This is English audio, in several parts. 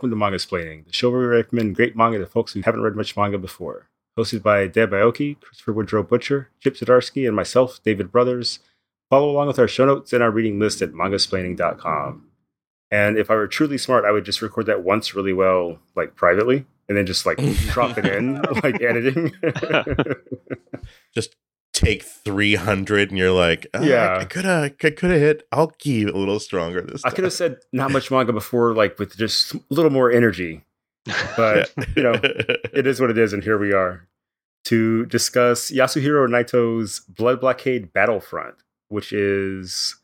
welcome to Mangasplaining, the show where we recommend great manga to folks who haven't read much manga before. Hosted by Deb Aoki, Christopher Woodrow Butcher, Chip Zdarsky, and myself, David Brothers. Follow along with our show notes and our reading list at mangasplaining.com. And if I were truly smart, I would just record that once really well, like privately, and then just like drop it in, like editing. just take 300 and you're like oh, Yeah. i could have i could have hit i'll key a little stronger this I could have said not much manga before, like with just a little more energy. But, you know, it is what it is, and here we are to discuss Yasuhiro Nightow's Blood Blockade Battlefront, which is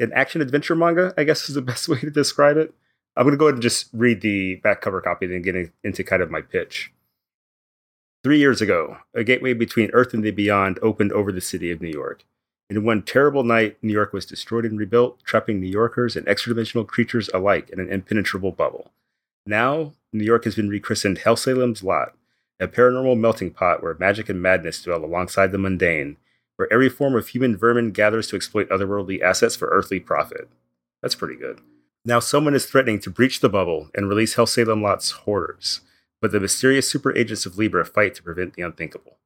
an action adventure manga, I guess is the best way to describe it. I'm going to go ahead and just read the back cover copy and then get into kind of my pitch. Three years ago, a gateway between Earth and the beyond opened over the city of New York. In one terrible night, New York was destroyed and rebuilt, trapping New Yorkers and extra dimensional creatures alike in an impenetrable bubble. Now, New York has been rechristened Hellsalem's Lot, a paranormal melting pot where magic and madness dwell alongside the mundane, where every form of human vermin gathers to exploit otherworldly assets for earthly profit. That's pretty good. Now, someone is threatening to breach the bubble and release Hellsalem Lot's horrors, but the mysterious super agents of Libra fight to prevent the unthinkable.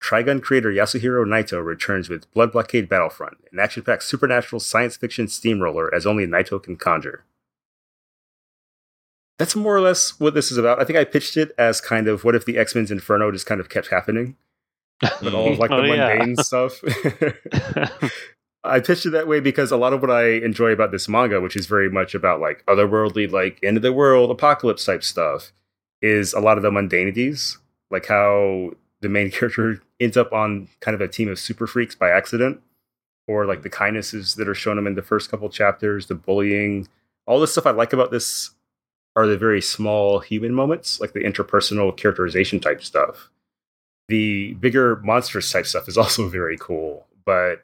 Trigun creator Yasuhiro Nightow returns with Blood Blockade Battlefront, an action packed supernatural science fiction steamroller as only Nightow can conjure. That's more or less what this is about. I think I pitched it as kind of what if the X Men's Inferno just kind of kept happening, but all of like oh, the Oh, yeah. mundane stuff. I pitched it that way because a lot of what I enjoy about this manga, which is very much about like otherworldly, like end of the world, apocalypse type stuff, is a lot of the mundanities, like how the main character ends up on kind of a team of super freaks by accident, or like the kindnesses that are shown him in the first couple chapters, the bullying, all the stuff I like about this are the very small human moments, like the interpersonal characterization type stuff. The bigger monstrous type stuff is also very cool, but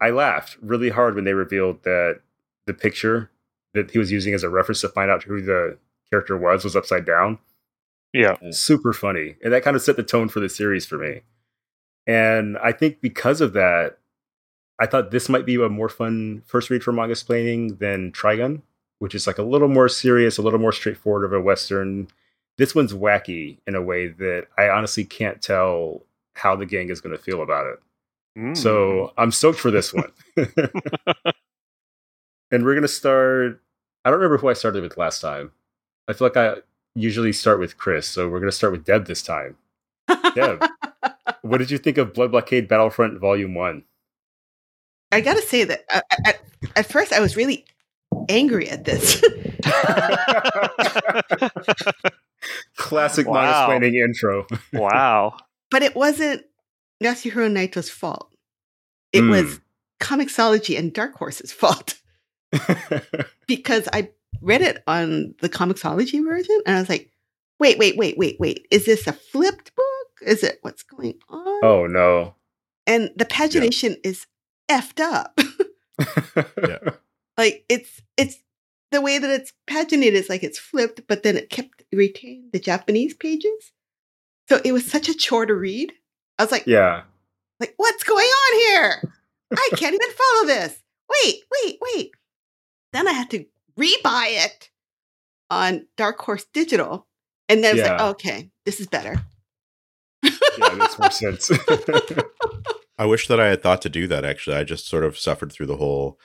I laughed really hard when they revealed that the picture that he was using as a reference to find out who the character was was upside down. Yeah. Super funny. And that kind of set the tone for the series for me. And I think because of that, I thought this might be a more fun first read for Mangasplaining than Trigun, which is like a little more serious, a little more straightforward of a Western. This one's wacky in a way that I honestly can't tell how the gang is going to feel about it. Mm. So I'm stoked for this one. and we're gonna start. I don't remember who I started with last time. I feel like I usually start with Chris, so we're gonna start with Deb this time. Deb, what did you think of Blood Blockade Battlefront Volume One? I gotta say that uh, at, at first I was really angry at this. Classic Wow. Mangasplaining intro. wow. but it wasn't Yasuhiro Nightow's fault. It Hmm. was Comixology and Dark Horse's fault because I read it on the Comixology version and I was like, wait, wait, wait, wait, wait. Is this a flipped book? Is it what's going on? oh no. And the pagination is effed up. Yeah. Like it's it's the way that it's paginated is like it's flipped, but then it kept retained the Japanese pages. So it was such a chore to read. I was like, yeah. like, what's going on here? I can't even follow this. Wait, wait, wait. Then I had to rebuy it on Dark Horse Digital. And then I was like, Yeah. okay, this is better. Yeah, it makes more sense. I wish that I had thought to do that actually. I just sort of suffered through the whole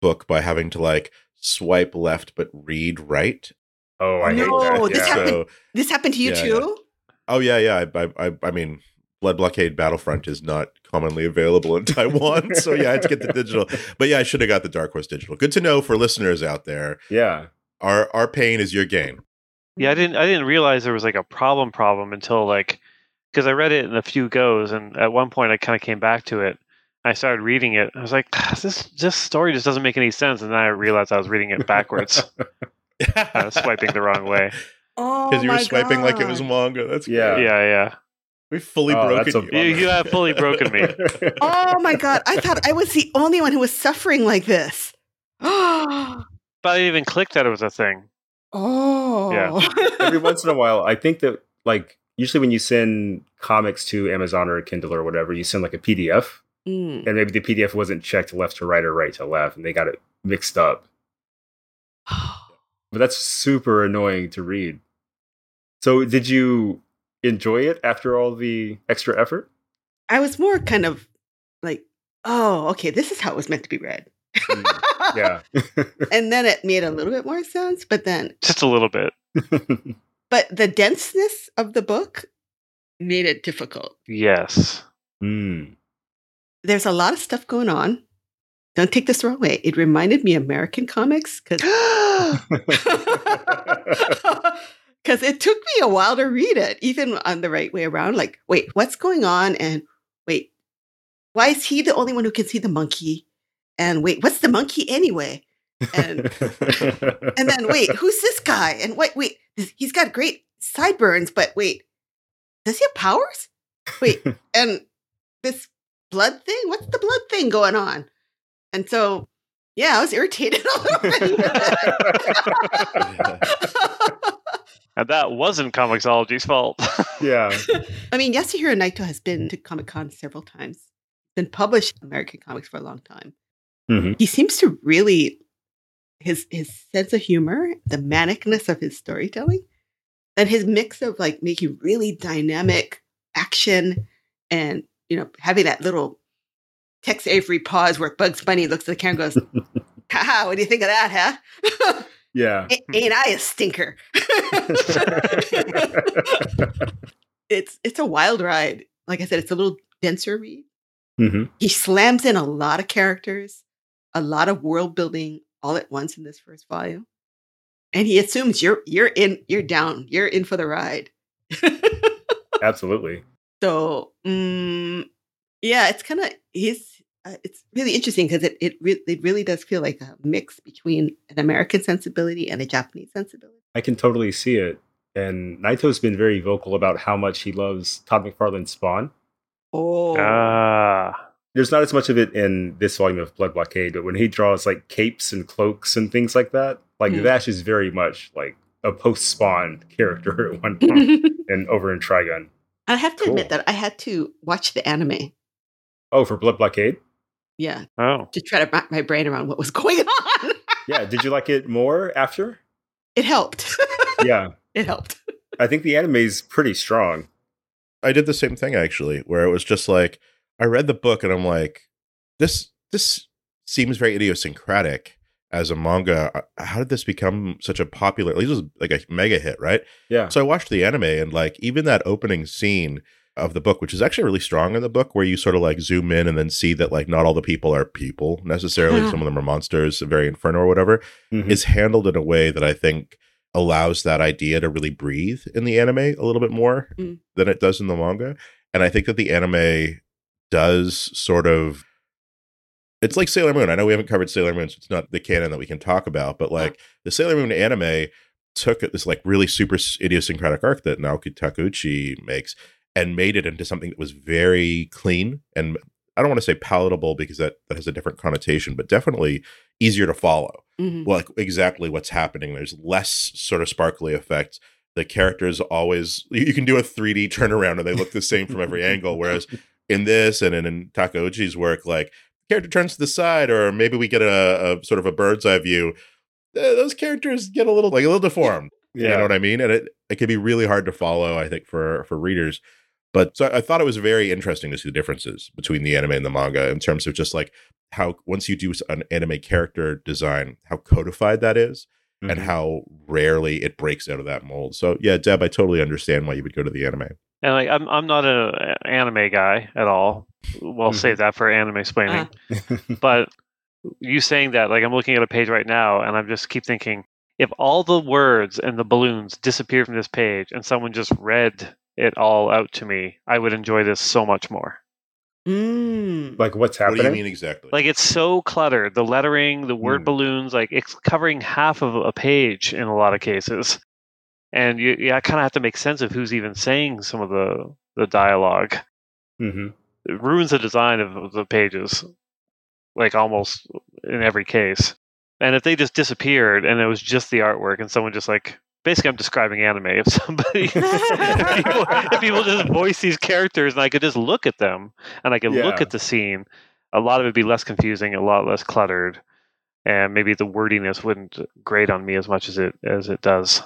book by having to like swipe left but read right. oh, I No, hate that. this Yeah. happened- So This happened to you Yeah, too? oh yeah, yeah. I I I, I mean Blood Blockade Battlefront is not commonly available in Taiwan. so yeah, I had to get the digital. But yeah, I should have got the Dark Horse digital. Good to know for listeners out there. yeah. Our our pain is your gain. Yeah, I didn't I didn't realize there was like a problem problem until like because I read it in a few goes and at one point I kind of came back to it. I started reading it. I was like, ah, this this story just doesn't make any sense, and then I realized I was reading it backwards. I was swiping the wrong way. Oh, Because you were my swiping like it was manga. That's Yeah. great. Yeah, yeah. We fully Oh, broken you. You, you have fully broken me. Oh my god! I thought I was the only one who was suffering like this. oh, But I didn't even click that it was a thing. Oh. Yeah. Every once in a while, I think that like usually when you send comics to Amazon or Kindle or whatever, you send like a PDF, Mm. and maybe the PDF wasn't checked left to right or right to left, and they got it mixed up. But that's super annoying to read. So, did you enjoy it after all the extra effort? I was more kind of like, oh, okay, this is how it was meant to be read. Mm, Yeah. and then it made a little bit more sense, but then, Just a little bit. but the denseness of the book made it difficult. Yes. Mm. There's a lot of stuff going on. Don't take this the wrong way. It reminded me of American comics because because it took me a while to read it, even on the right way around. Like, wait, what's going on? And wait, why is he the only one who can see the monkey? And wait, what's the monkey anyway? And and then wait, who's this guy? And wait, wait, he's got great sideburns, but wait, does he have powers? Wait, and this blood thing? What's the blood thing going on? And so, yeah, I was irritated a little bit. And that wasn't Comixology's fault. yeah. I mean, Yasuhiro Nightow has been to Comic Con several times, been published American comics for a long time. Mhm. He seems to really his his sense of humor, the manicness of his storytelling, and his mix of like making really dynamic action and you know having that little Tex Avery pause where Bugs Bunny looks at the camera and goes, "Haha, what do you think of that, huh?" Yeah. Ain't I a stinker? it's it's a wild ride. Like I said, it's a little denser read. hmm He slams in a lot of characters, a lot of world building all at once in this first volume. And he assumes you're you're in, you're down, you're in for the ride. Absolutely. so mm, yeah, it's kind of he's uh, it's really interesting because it it, re- it really does feel like a mix between an American sensibility and a Japanese sensibility. I can totally see it. And Nightow's been very vocal about how much he loves Todd McFarlane's Spawn. Oh, Ah. There's not as much of it in this volume of Blood Blockade, but when he draws like capes and cloaks and things like that, like Hmm. Vash is very much like a post Spawn character at one point and over in Trigun. I have to admit that I had to watch the anime. Oh, for Blood Blockade? Yeah, Oh. to try to wrap my brain around what was going on. Yeah. Did you like it more after? it helped. Yeah. it helped. I think the anime is pretty strong. I did the same thing actually, where it was just like I read the book and I'm like, this this seems very idiosyncratic as a manga. Uh, How did this become such a popular? This was like a mega hit, right? Yeah. So I watched the anime and like even that opening scene of the book, which is actually really strong in the book, where you sort of like zoom in and then see that like not all the people are people necessarily. Yeah. Some of them are monsters, very inferno or whatever Mhm. is handled in a way that I think allows that idea to really breathe in the anime a little bit more Mm. than it does in the manga. And I think that the anime does sort of it's like Sailor Moon. I know we haven't covered Sailor Moon, so it's not the canon that we can talk about, but like the Sailor Moon anime took this like really super idiosyncratic arc that Naoko Takeuchi makes and made it into something that was very clean and I don't want to say palatable because that, that has a different connotation, but definitely easier to follow Mhm. like exactly what's happening. There's less sort of sparkly effects. The characters always you you can do a 3D turnaround and they look the same from every angle. Whereas in this and in, in Takeuchi's work, like character turns to the side, or maybe we get a, a sort of a bird's eye view. eh, Those characters get a little like a little deformed. Yeah. You know what I mean? And it, it can be really hard to follow, I think, for for readers. But so I thought it was very interesting to see the differences between the anime and the manga in terms of just like how once you do an anime character design, how codified that is, and Mhm. how rarely it breaks out of that mold. So yeah, Deb, I totally understand why you would go to the anime. And like I'm I'm not an anime guy at all. We'll Mhm. save that for anime explaining. but you saying that, like I'm looking at a page right now, and I'm just keep thinking, if all the words and the balloons disappeared from this page, and someone just read it all out to me, I would enjoy this so much more. Mm. like what's What happening? do you mean exactly? Like it's so cluttered. The lettering, the word Hmm. balloons, like it's covering half of a page in a lot of cases. And you, yeah, I kind of have to make sense of who's even saying some of the the dialogue. hmm It ruins the design of the pages, like almost in every case. And if they just disappeared and it was just the artwork and someone just like basically I'm describing anime. If somebody if, people, if people just voice these characters and I could just look at them and I could look at the scene, a lot of it would be less confusing, a lot less cluttered. and maybe the wordiness wouldn't grate on me as much as it as it does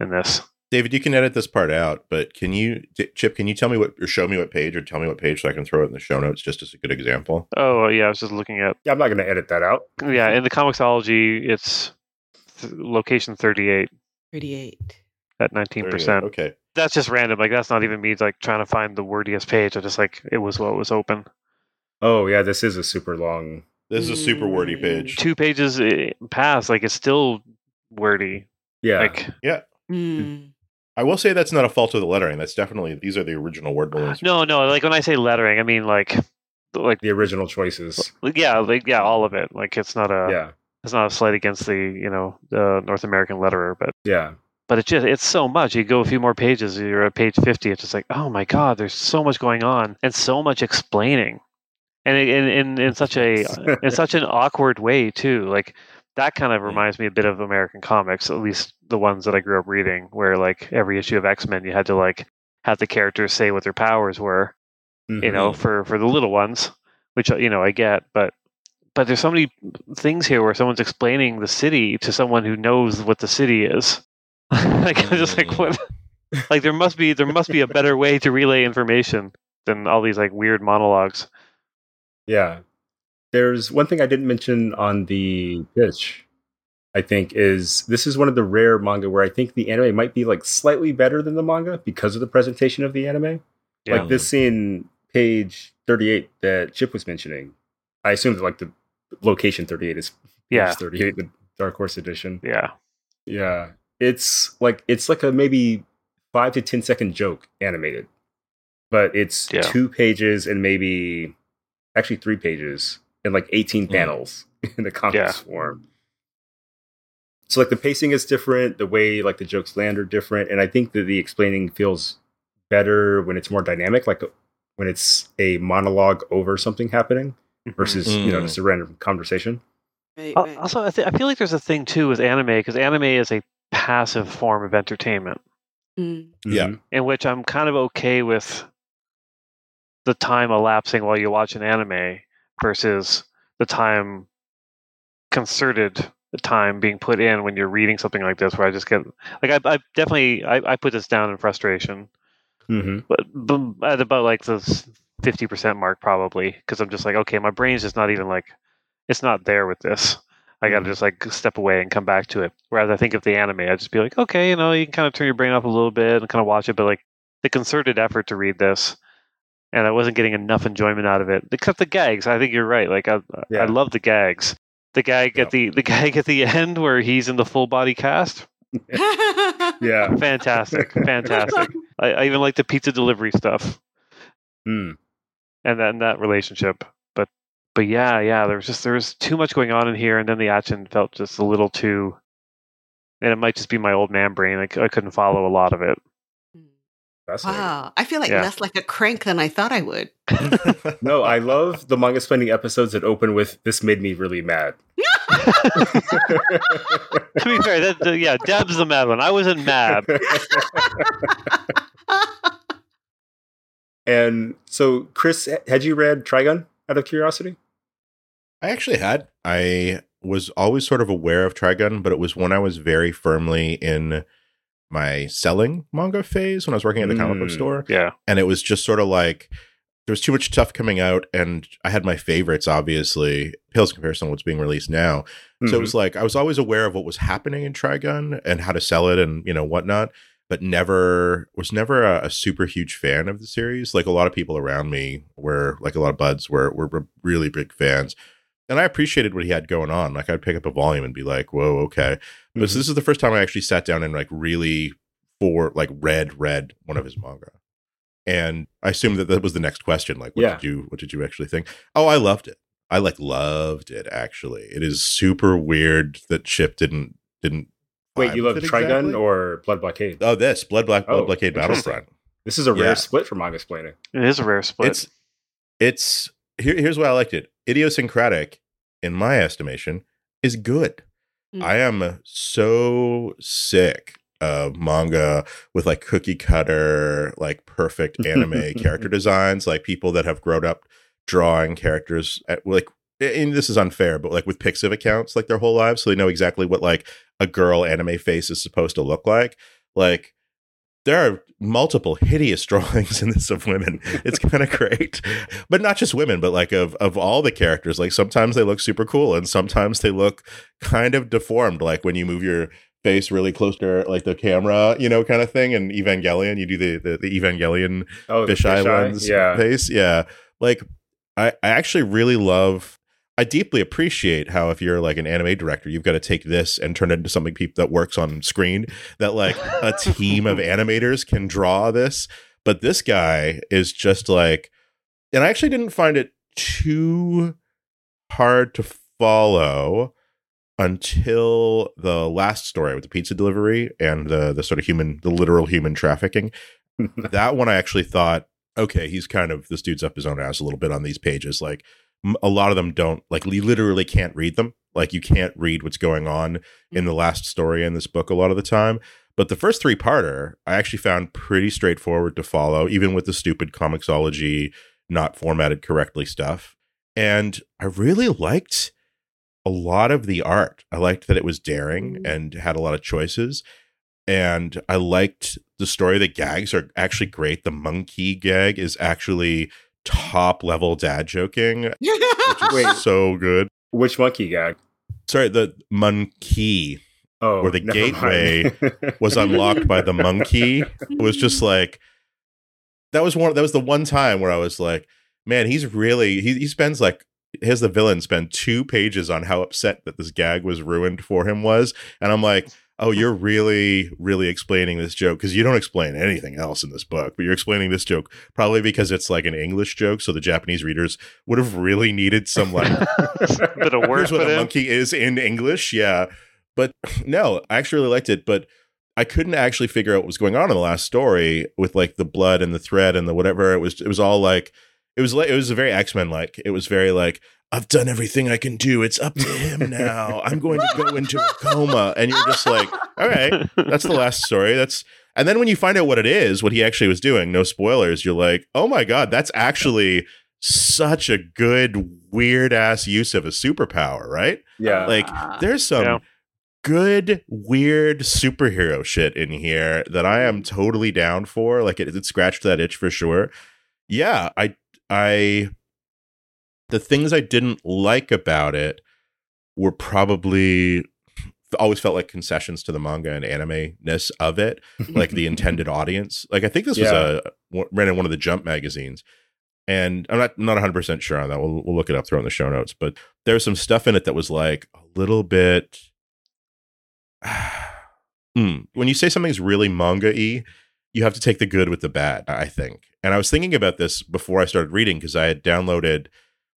in this. David, you can edit this part out, but can you, Chip? Can you tell me what, or show me what page, or tell me what page, so I can throw it in the show notes, just as a good example? Oh yeah, I was just looking at. Yeah, I'm not going to edit that out. Yeah, in the Comixology, it's location 38 38. at 19. percent Okay. That's just random. Like that's not even me like trying to find the wordiest page. I just like it was what was open. Oh yeah, this is a super long. This is a super wordy page. Two pages eh, past, like it's still wordy. Yeah, Like Yeah. Mm. I will say that's not a fault of the lettering. That's definitely these are the original word balloons. no, no. Like when I say lettering, I mean like like the original choices. yeah, like yeah, all of it. Like it's not a Yeah, it's not a slight against the you know the North American letterer, but yeah, but it's just it's so much. You go a few more pages, you're at page fifty. It's just like oh my god, there's so much going on and so much explaining, and in in in such a in such an awkward way too. Like that kind of reminds me a bit of American comics, at least the ones that I grew up reading, where like every issue of X Men, you had to like have the characters say what their powers were, you Mhm. know, for for the little ones, which you know I get, but but there's so many things here where someone's explaining the city to someone who knows what the city is. like I'm just like what? Mm. Like there must be there must be a better way to relay information than all these like weird monologues. yeah. There's one thing I didn't mention on the pitch. I think is this is one of the rare manga where I think the anime might be like slightly better than the manga because of the presentation of the anime. Yeah. Like this scene, page 38 that Chip was mentioning. I assume that like the location 38 is page Yeah, 38, the Dark Horse edition. yeah, Yeah. It's like it's like a maybe five to ten second joke animated. But it's Yeah. two pages and maybe actually three pages and like 18 Mm. panels in the comics Yeah. form. So like the pacing is different, the way like the jokes land are different, and I think that the explaining feels better when it's more dynamic, like when it's a monologue over something happening Mm-hmm. versus mm. you know just mm. a random conversation. Right, right. Also, I, th- I, feel like there's a thing too with anime because anime is a passive form of entertainment. Mm. Yeah, mm-hmm. in which I'm kind of okay with the time elapsing while you watch an anime versus the time concerted the time being put in when you're reading something like this where i just get like i, I definitely I, I, put this down in frustration mm-hmm. but, but, uh, about like this 50% mark probably because I'm just like, okay, my brain's just not even like, it's not there with this. I got to mm. just like step away and come back to it. Whereas I think of the anime, I'd just be like, okay, you know, you can kind of turn your brain off a little bit and kind of watch it, but like the concerted effort to read this, and I wasn't getting enough enjoyment out of it, except the gags. I think you're right. Like I, yeah. I love the gags. The gag at the the gag at the end where he's in the full body cast. yeah, fantastic, fantastic. I, I even like the pizza delivery stuff. Mm and that and that relationship. But but yeah, yeah, there was just there was too much going on in here, and then the action felt just a little too. And it might just be my old man brain. i couldn't follow a lot of it. Hmm. Wow. I feel like Yeah. less like a crank than I thought I would. No, I love the Mangasplaining episodes that open with "This made me really mad." To be fair, that, that- yeah, Deb's the mad one. I wasn't mad. and so, Chris, had you read Trigun out of curiosity? I actually had. I was always sort of aware of Trigun, but it was when I was very firmly in my selling manga phase when I was working at the comic book Mm. store. Yeah, And it was just sort of like there was too much stuff coming out, and I had my favorites, obviously. Pales in comparison to what's being released now. So it was like I was always aware of what was happening in Trigun and how to sell it and you know whatnot, but never was never a, a super huge fan of the series. Like a lot of people around me were like a lot of buds were were really big fans. And I appreciated what he had going on. Like I'd pick up a volume and be like, "Whoa, okay." But Mhm. this is the first time I actually sat down and like really for like read read one of his manga. And I assume that that was the next question. Like, what Yeah. did you what did you actually think? Oh, I loved it. I like loved it actually. It is super weird that Chip didn't didn't. Wait, you love it Trigun exactly. or Blood Blockade? oh this Blood Black Blood Oh, Blockade. Battlefront. This is a rare yeah. split for Mangasplaining. it is a rare split. It's it's here, here's why I liked it. Idiosyncratic, in my estimation, is good. Mm. I am so sick of manga with like cookie cutter, like perfect anime character designs, like people that have grown up drawing characters at, like and this is unfair, but like with Pixiv accounts, like their whole lives, so they know exactly what like a girl anime face is supposed to look like. Like there are multiple hideous drawings in this of women. It's kind of great, but not just women, but like of of all the characters. Like sometimes they look super cool, and sometimes they look kind of deformed. Like when you move your face really close to like the camera, you know, kind of thing. And Evangelion, you do the the, the Evangelion Oh, fisheye fisheye? lens Yeah. face. Yeah, like I I actually really love. I deeply appreciate how if you're like an anime director, you've got to take this and turn it into something peop that works on screen. That like a team of animators can draw this, but this guy is just like, and I actually didn't find it too hard to follow until the last story with the pizza delivery and the the sort of human, the literal human trafficking. that one I actually thought, okay, he's kind of this dude's up his own ass a little bit on these pages. Like a lot of them don't like you literally can't read them. Like you can't read what's going on in the last story in this book a lot of the time. But the first three parter, I actually found pretty straightforward to follow, even with the stupid Comixology, not formatted correctly stuff. And I really liked a lot of the art. I liked that it was daring Mhm. and had a lot of choices. And I liked the story. The gags are actually great. The monkey gag is actually top level dad joking, Wait. so good. Which monkey gag? Sorry, the monkey Oh, Or the gateway was unlocked by the monkey. It was just like that was one that was the one time where I was like, man, he's really he he spends like here's the villain spend two pages on how upset that this gag was ruined for him was. And I'm like, oh, you're really, really explaining this joke because you don't explain anything else in this book, but you're explaining this joke probably because it's like an English joke. So the Japanese readers would have really needed some like Bit of work Here's what a in. monkey is in English. Yeah. But no, I actually really liked it. But I couldn't actually figure out what was going on in the last story with like the blood and the thread and the whatever. It was it was all like it was like it was very X-Men like. It was very like, I've done everything I can do. It's up to him now. I'm going to go into a coma. And you're just like, all right, that's the last story. That's and then when you find out what it is, what he actually was doing, no spoilers, you're like, oh my God, that's actually such a good, weird ass use of a superpower, right? yeah. Like there's some Yeah. good, weird superhero shit in here that I am totally down for. Like it, it scratched that itch for sure. Yeah, I I the things I didn't like about it were probably always felt like concessions to the manga and anime ness of it, like the intended audience. Like I think this was a ran in one of the Jump magazines, and I'm not not 100 percent sure on that. We'll we'll look it up, throw it in the show notes. But there's some stuff in it that was like a little bit. Hmm. When you say something's really manga y, you have to take the good with the bad. I think, and I was thinking about this before I started reading because I had downloaded.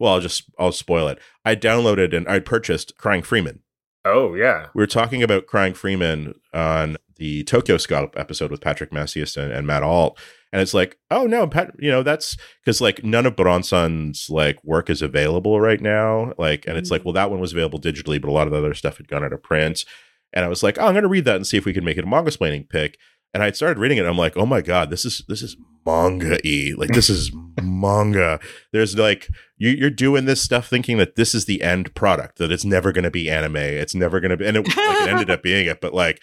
Well, I'll just I'll spoil it. I downloaded and I purchased Crying Freeman. oh yeah. We were talking about Crying Freeman on the Tokyo Scout episode with Patrick Macias and, and Matt Alt. And it's like, oh no, Pat, you know, that's because like none of Bronson's like work is available right now. Like, and it's like, mm. well, that one was available digitally, but a lot of the other stuff had gone out of print. And I was like, oh, I'm gonna read that and see if we can make it a Mangasplaining pick. And I started reading it. I'm like, oh my god, this is this is manga e Like this is manga. There's like you, you're doing this stuff thinking that this is the end product, that it's never going to be anime. It's never going to be, and it, like, it ended up being it. But like,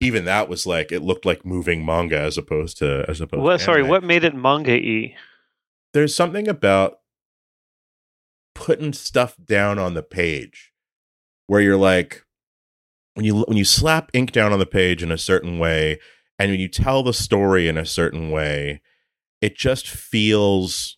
even that was like, it looked like moving manga as opposed to as opposed. To Sorry, what made it manga e? There's something about putting stuff down on the page where you're like, when you when you slap ink down on the page in a certain way, and when you tell the story in a certain way, it just feels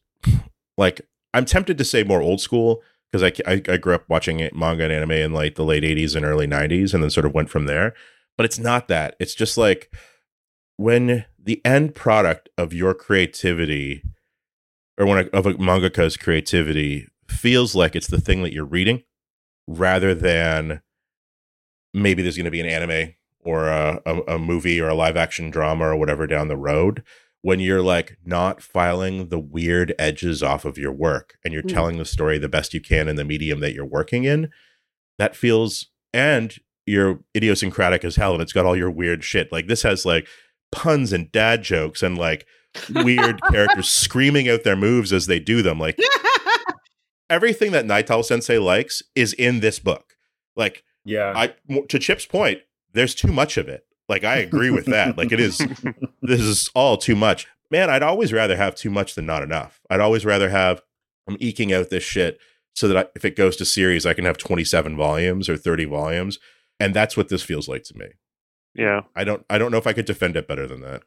like I'm tempted to say more old school because I, I I grew up watching manga and anime in like the late 80s and early 90s and then sort of went from there. But it's not that. It's just like when the end product of your creativity or when a, of a mangaka's creativity feels like it's the thing that you're reading rather than maybe there's going to be an anime or a, a, a movie or a live action drama or whatever down the road when you're like not filing the weird edges off of your work and you're Mm. telling the story the best you can in the medium that you're working in that feels and you're idiosyncratic as hell and it's got all your weird shit like this has like puns and dad jokes and like weird characters screaming out their moves as they do them like everything that Nightow Sensei likes is in this book. Like Yeah. I to Chip's point, there's too much of it. Like I agree with that. Like it is this is all too much. Man, I'd always rather have too much than not enough. I'd always rather have I'm eking out this shit so that I, if it goes to series, I can have 27 volumes or 30 volumes, and that's what this feels like to me. Yeah. I don't I don't know if I could defend it better than that.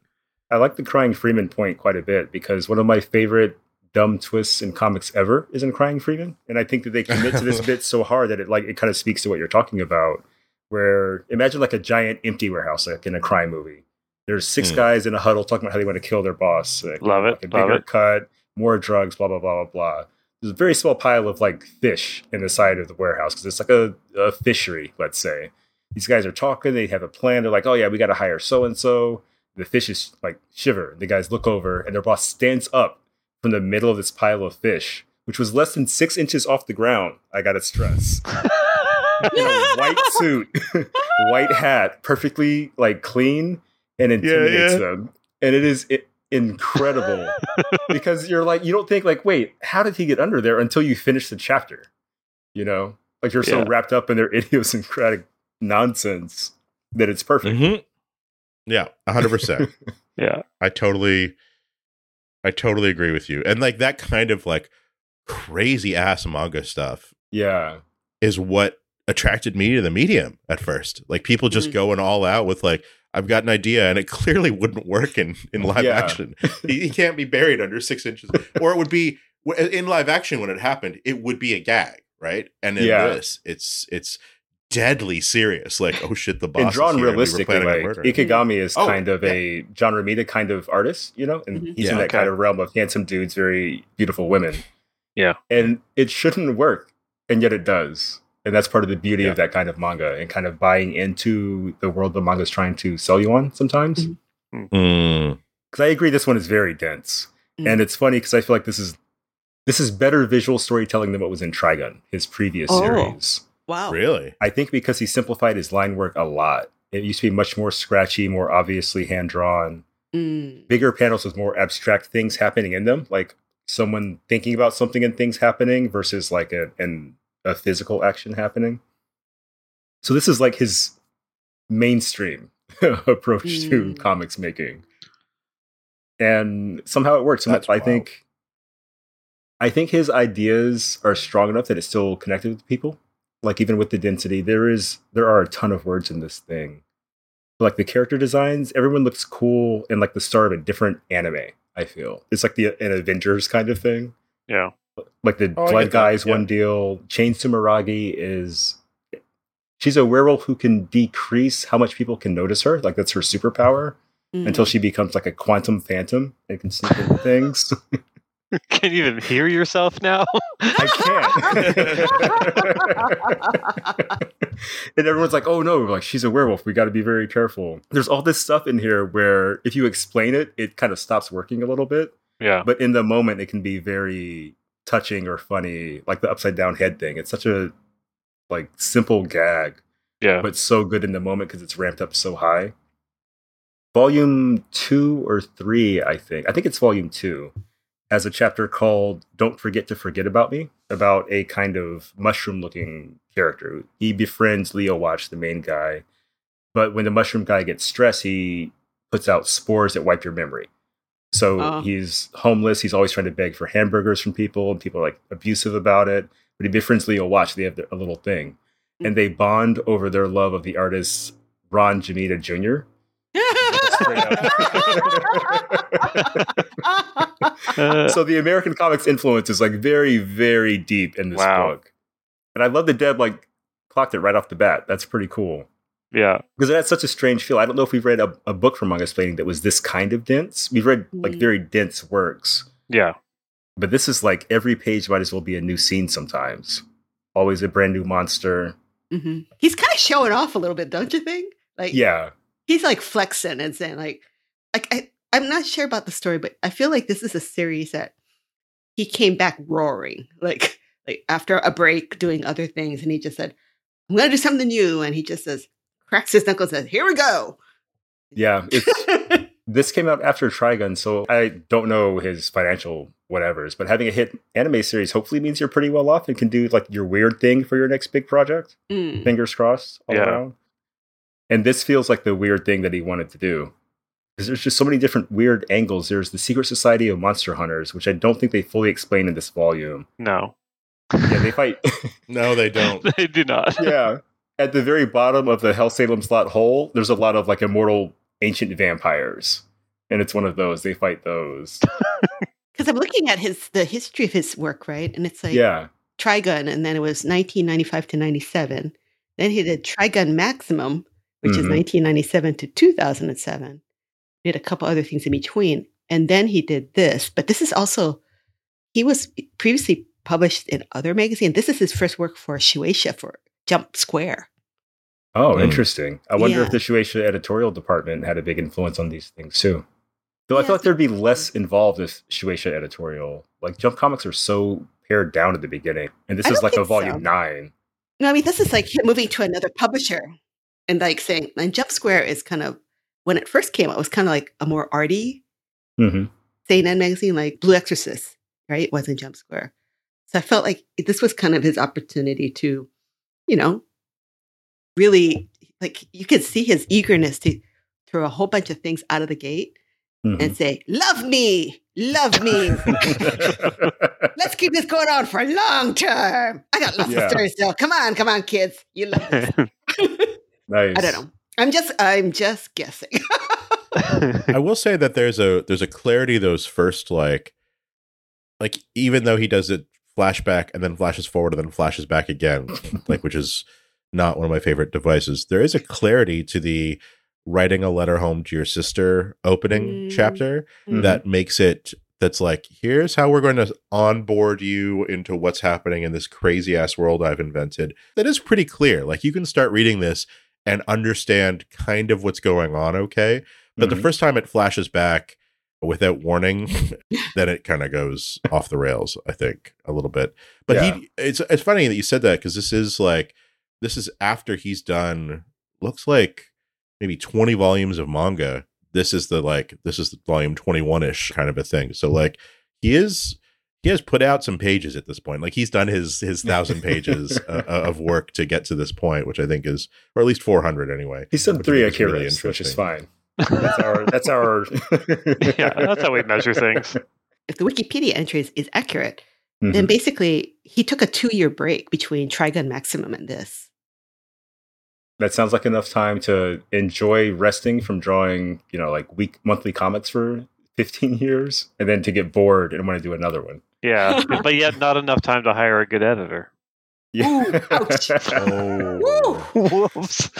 I like the Crying Freeman point quite a bit because one of my favorite dumb twists in comics ever is in Crying Freeman, and I think that they commit to this bit so hard that it like it kind of speaks to what you're talking about. Where imagine like a giant empty warehouse, like in a crime movie. There's six Hmm. guys in a huddle talking about how they want to kill their boss. Like, Love it, Like a love bigger it. cut, more drugs, blah blah blah blah blah. There's a very small pile of like fish in the side of the warehouse because it's like a, a fishery, let's say. These guys are talking. They have a plan. They're like, "Oh yeah, we got to hire so and so." The fishes like shiver. The guys look over, and their boss stands up from the middle of this pile of fish, which was less than six inches off the ground. I got to stress. In a white suit, white hat, perfectly like clean, and intimidates yeah. them. And it is i incredible because you're like, you don't think like, wait, how did he get under there until you finish the chapter? You know, like you're so wrapped up in their idiosyncratic nonsense that it's perfect. Mhm. Yeah, 100%. yeah. I totally I totally agree with you. And like that kind of like crazy ass manga stuff Yeah. is what attracted me to the medium at first. Like people just Mm. going all out with like I've got an idea and it clearly wouldn't work in in live Yeah. action. he, he can't be buried under 6 inches or it would be in live action when it happened it would be a gag, right? And in Yeah. this it's it's deadly serious like oh shit the boss and is drawn here, we were realistically, planning like murdering him. Ikegami is Oh, kind of yeah. a John Romita kind of artist, you know, and Mhm. he's Yeah. in that Okay. kind of realm of handsome dudes, very beautiful women. Yeah. And it shouldn't work, and yet it does. And that's part of the beauty Yeah. of that kind of manga and kind of buying into the world the manga is trying to sell you on sometimes. Mhm. Mm. Because I agree, this one is very dense, Mm. and it's funny because I feel like this is this is better visual storytelling than what was in Trigun, his previous Oh. series. wow. Really? I think because he simplified his line work a lot. It used to be much more scratchy, more obviously hand drawn, Mm. bigger panels with more abstract things happening in them, like someone thinking about something and things happening versus like a an, a physical action happening. So this is like his mainstream approach to Mm. comics making, and somehow it works. And That's I wild. think, I think his ideas are strong enough that it's still connected with people. Like even with the density, there is there are a ton of words in this thing. Like the character designs, everyone looks cool and like the start of a different anime. I feel it's like the an Avengers kind of thing. Yeah. Like the Oh, Blood Guys yeah. one deal. Chain Sumeragi is she's a werewolf who can decrease how much people can notice her. Like that's her superpower Mm. until she becomes like a quantum phantom and can sneak into things. Can you even hear yourself now? I can't. and everyone's like, "Oh no, like she's a werewolf. We got to be very careful." There's all this stuff in here where if you explain it, it kind of stops working a little bit. yeah. But in the moment, it can be very touching or funny, like the upside down head thing. It's such a like simple gag, Yeah. but so good in the moment because it's ramped up so high. Volume two or three, I think. I think it's volume two. Has a chapter called "Don't Forget to Forget About Me," about a kind of mushroom-looking character. He befriends Leo Watch, the main guy, but when the mushroom guy gets stressed, he puts out spores that wipe your memory. So Oh. he's homeless. He's always trying to beg for hamburgers from people, and people are like abusive about it. But he befriends Leo Watch. They have their- a little thing, and they bond over their love of the artist Ron Jamita Jr. So the American comics influence is like very, very deep in this Wow. book, and I love that Deb like clocked it right off the bat. That's pretty cool yeah. because it had such a strange feel. I don't know if we've read a, a book from Mangasplaining that was this kind of dense. We've read like Mm. very dense works, Yeah. but this is like every page might as well be a new scene. Sometimes, always a brand new monster. Mhm. He's kind of showing off a little bit, don't you think? Like, Yeah, he's like flexing and saying, like, like I, I'm not sure about the story, but I feel like this is a series that he came back roaring, like, like after a break doing other things, and he just said, "I'm gonna do something new," and he just says, cracks his knuckles, and says, "Here we go." yeah. It's this came out after Trigun, so I don't know his financial whatevers, but having a hit anime series hopefully means you're pretty well off and can do like your weird thing for your next big project. Mm. Fingers crossed all Yeah. around. And this feels like the weird thing that he wanted to do. Because there's just so many different weird angles. There's the Secret Society of Monster Hunters, which I don't think they fully explain in this volume. No, Yeah, they fight. No, they don't. they do not. yeah. At the very bottom of the Hellsalem's Lot hole, there's a lot of like immortal ancient vampires. And it's one of those. They fight those. Because I'm looking at his the history of his work, right? And it's like yeah. Trigun, and then it was 1995 to 97. Then he did Trigun Maximum, which is Mhm. 1997 to 2007. Did a couple other things in between, and then he did this. But this is also he was previously published in other magazines. This is his first work for Shueisha for Jump Square. Oh, Hmm. interesting. I wonder Yeah. if the Shueisha editorial department had a big influence on these things too. Though I Yeah, thought there'd be less involved with Shueisha editorial. Like Jump Comics are so pared down at the beginning, and this I is like a volume so. nine. No, I mean this is like moving to another publisher and like saying, and Jump Square is kind of when it first came out, it was kind of like a more arty Mm-hmm. seinen magazine like Blue Exorcist, right? It wasn't Jump Square. So I felt like this was kind of his opportunity to, you know, really like you could see his eagerness to throw a whole bunch of things out of the gate Mm-hmm. and say, Love me, love me. Let's keep this going on for a long term. I got lots Yeah. of stories still. Come on, come on, kids. You love this. nice. I don't know. I'm just I'm just guessing. I will say that there's a there's a clarity those first like like even though he does it flashback and then flashes forward and then flashes back again, like which is not one of my favorite devices. There is a clarity to the writing a letter home to your sister opening Mm. chapter Mhm. that makes it that's like here's how we're going to onboard you into what's happening in this crazy ass world I've invented. That is pretty clear. Like you can start reading this and understand kind of what's going on okay. But the Mhm. first time it flashes back without warning, then it kind of goes off the rails, I think, a little bit. But Yeah. he it's it's funny that you said that because this is like this is after he's done looks like maybe 20 volumes of manga. This is the like this is the volume 21ish kind of a thing. So like he is he has put out some pages at this point. Like he's done his his thousand pages uh, of work to get to this point, which I think is, or at least four hundred anyway. He's done which I three think is really Akiras, which is fine. That's our. That's our. yeah, that's how we measure things. if the Wikipedia entry is, is accurate, Mhm. then basically he took a two year break between Trigun Maximum and this. That sounds like enough time to enjoy resting from drawing, you know, like week monthly comics for 15 years, and then to get bored and want to do another one. Yeah, but yet not enough time to hire a good editor. Ooh, ouch. Oh. Whoops.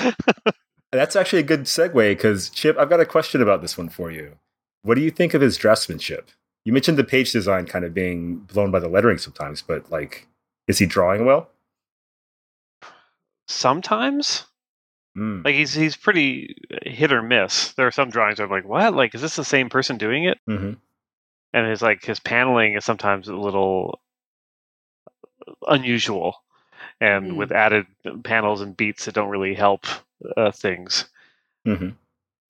That's actually a good segue because Chip, I've got a question about this one for you. What do you think of his draftsmanship? You mentioned the page design kind of being blown by the lettering sometimes, but like, is he drawing well? Sometimes, Mm. like he's he's pretty hit or miss. There are some drawings where I'm like, what? Like, is this the same person doing it? hmm And his like his paneling is sometimes a little unusual, and Mm. with added panels and beats that don't really help uh, things. hmm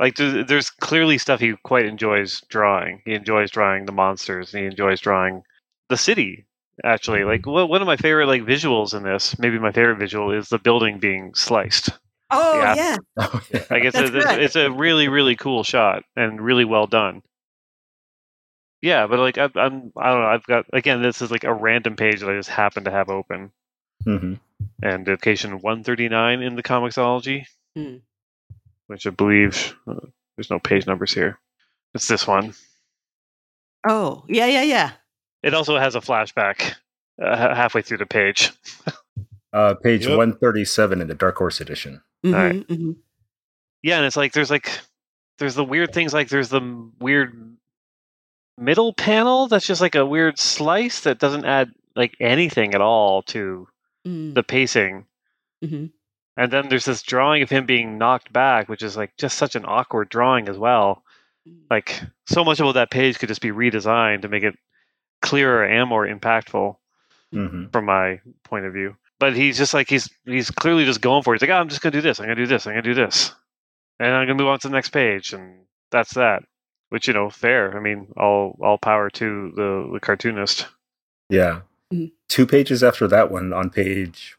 Like there's, there's clearly stuff he quite enjoys drawing. He enjoys drawing the monsters, and he enjoys drawing the city. Actually, like one one of my favorite like visuals in this, maybe my favorite visual is the building being sliced. Oh, Yeah. yeah. Oh, yeah. Like it's That's a, it's, it's a really really cool shot and really well done. Yeah, but like I, I'm I don't know. I've got again. This is like a random page that I just happen to have open, hmm and location 139 in the Comixology, Hmm. which I believe uh, there's no page numbers here. It's this one. Oh, yeah, yeah, yeah. It also has a flashback uh, halfway through the page. Uh, page Yep. 137 in the Dark Horse edition. Mhm, right. mhm. Yeah, and it's like there's like there's the weird things like there's the weird middle panel that's just like a weird slice that doesn't add like anything at all to Mm, the pacing. mhm. And then there's this drawing of him being knocked back, which is like just such an awkward drawing as well. Like so much about that page could just be redesigned to make it clearer and more impactful hmm from my point of view. But he's just like he's he's clearly just going for it. He's like, oh, I'm just gonna do this. I'm gonna do this. I'm gonna do this, and I'm gonna move on to the next page, and that's that. which you know, fair. I mean, all all power to the the cartoonist. Yeah. Mhm. Two pages after that one, on page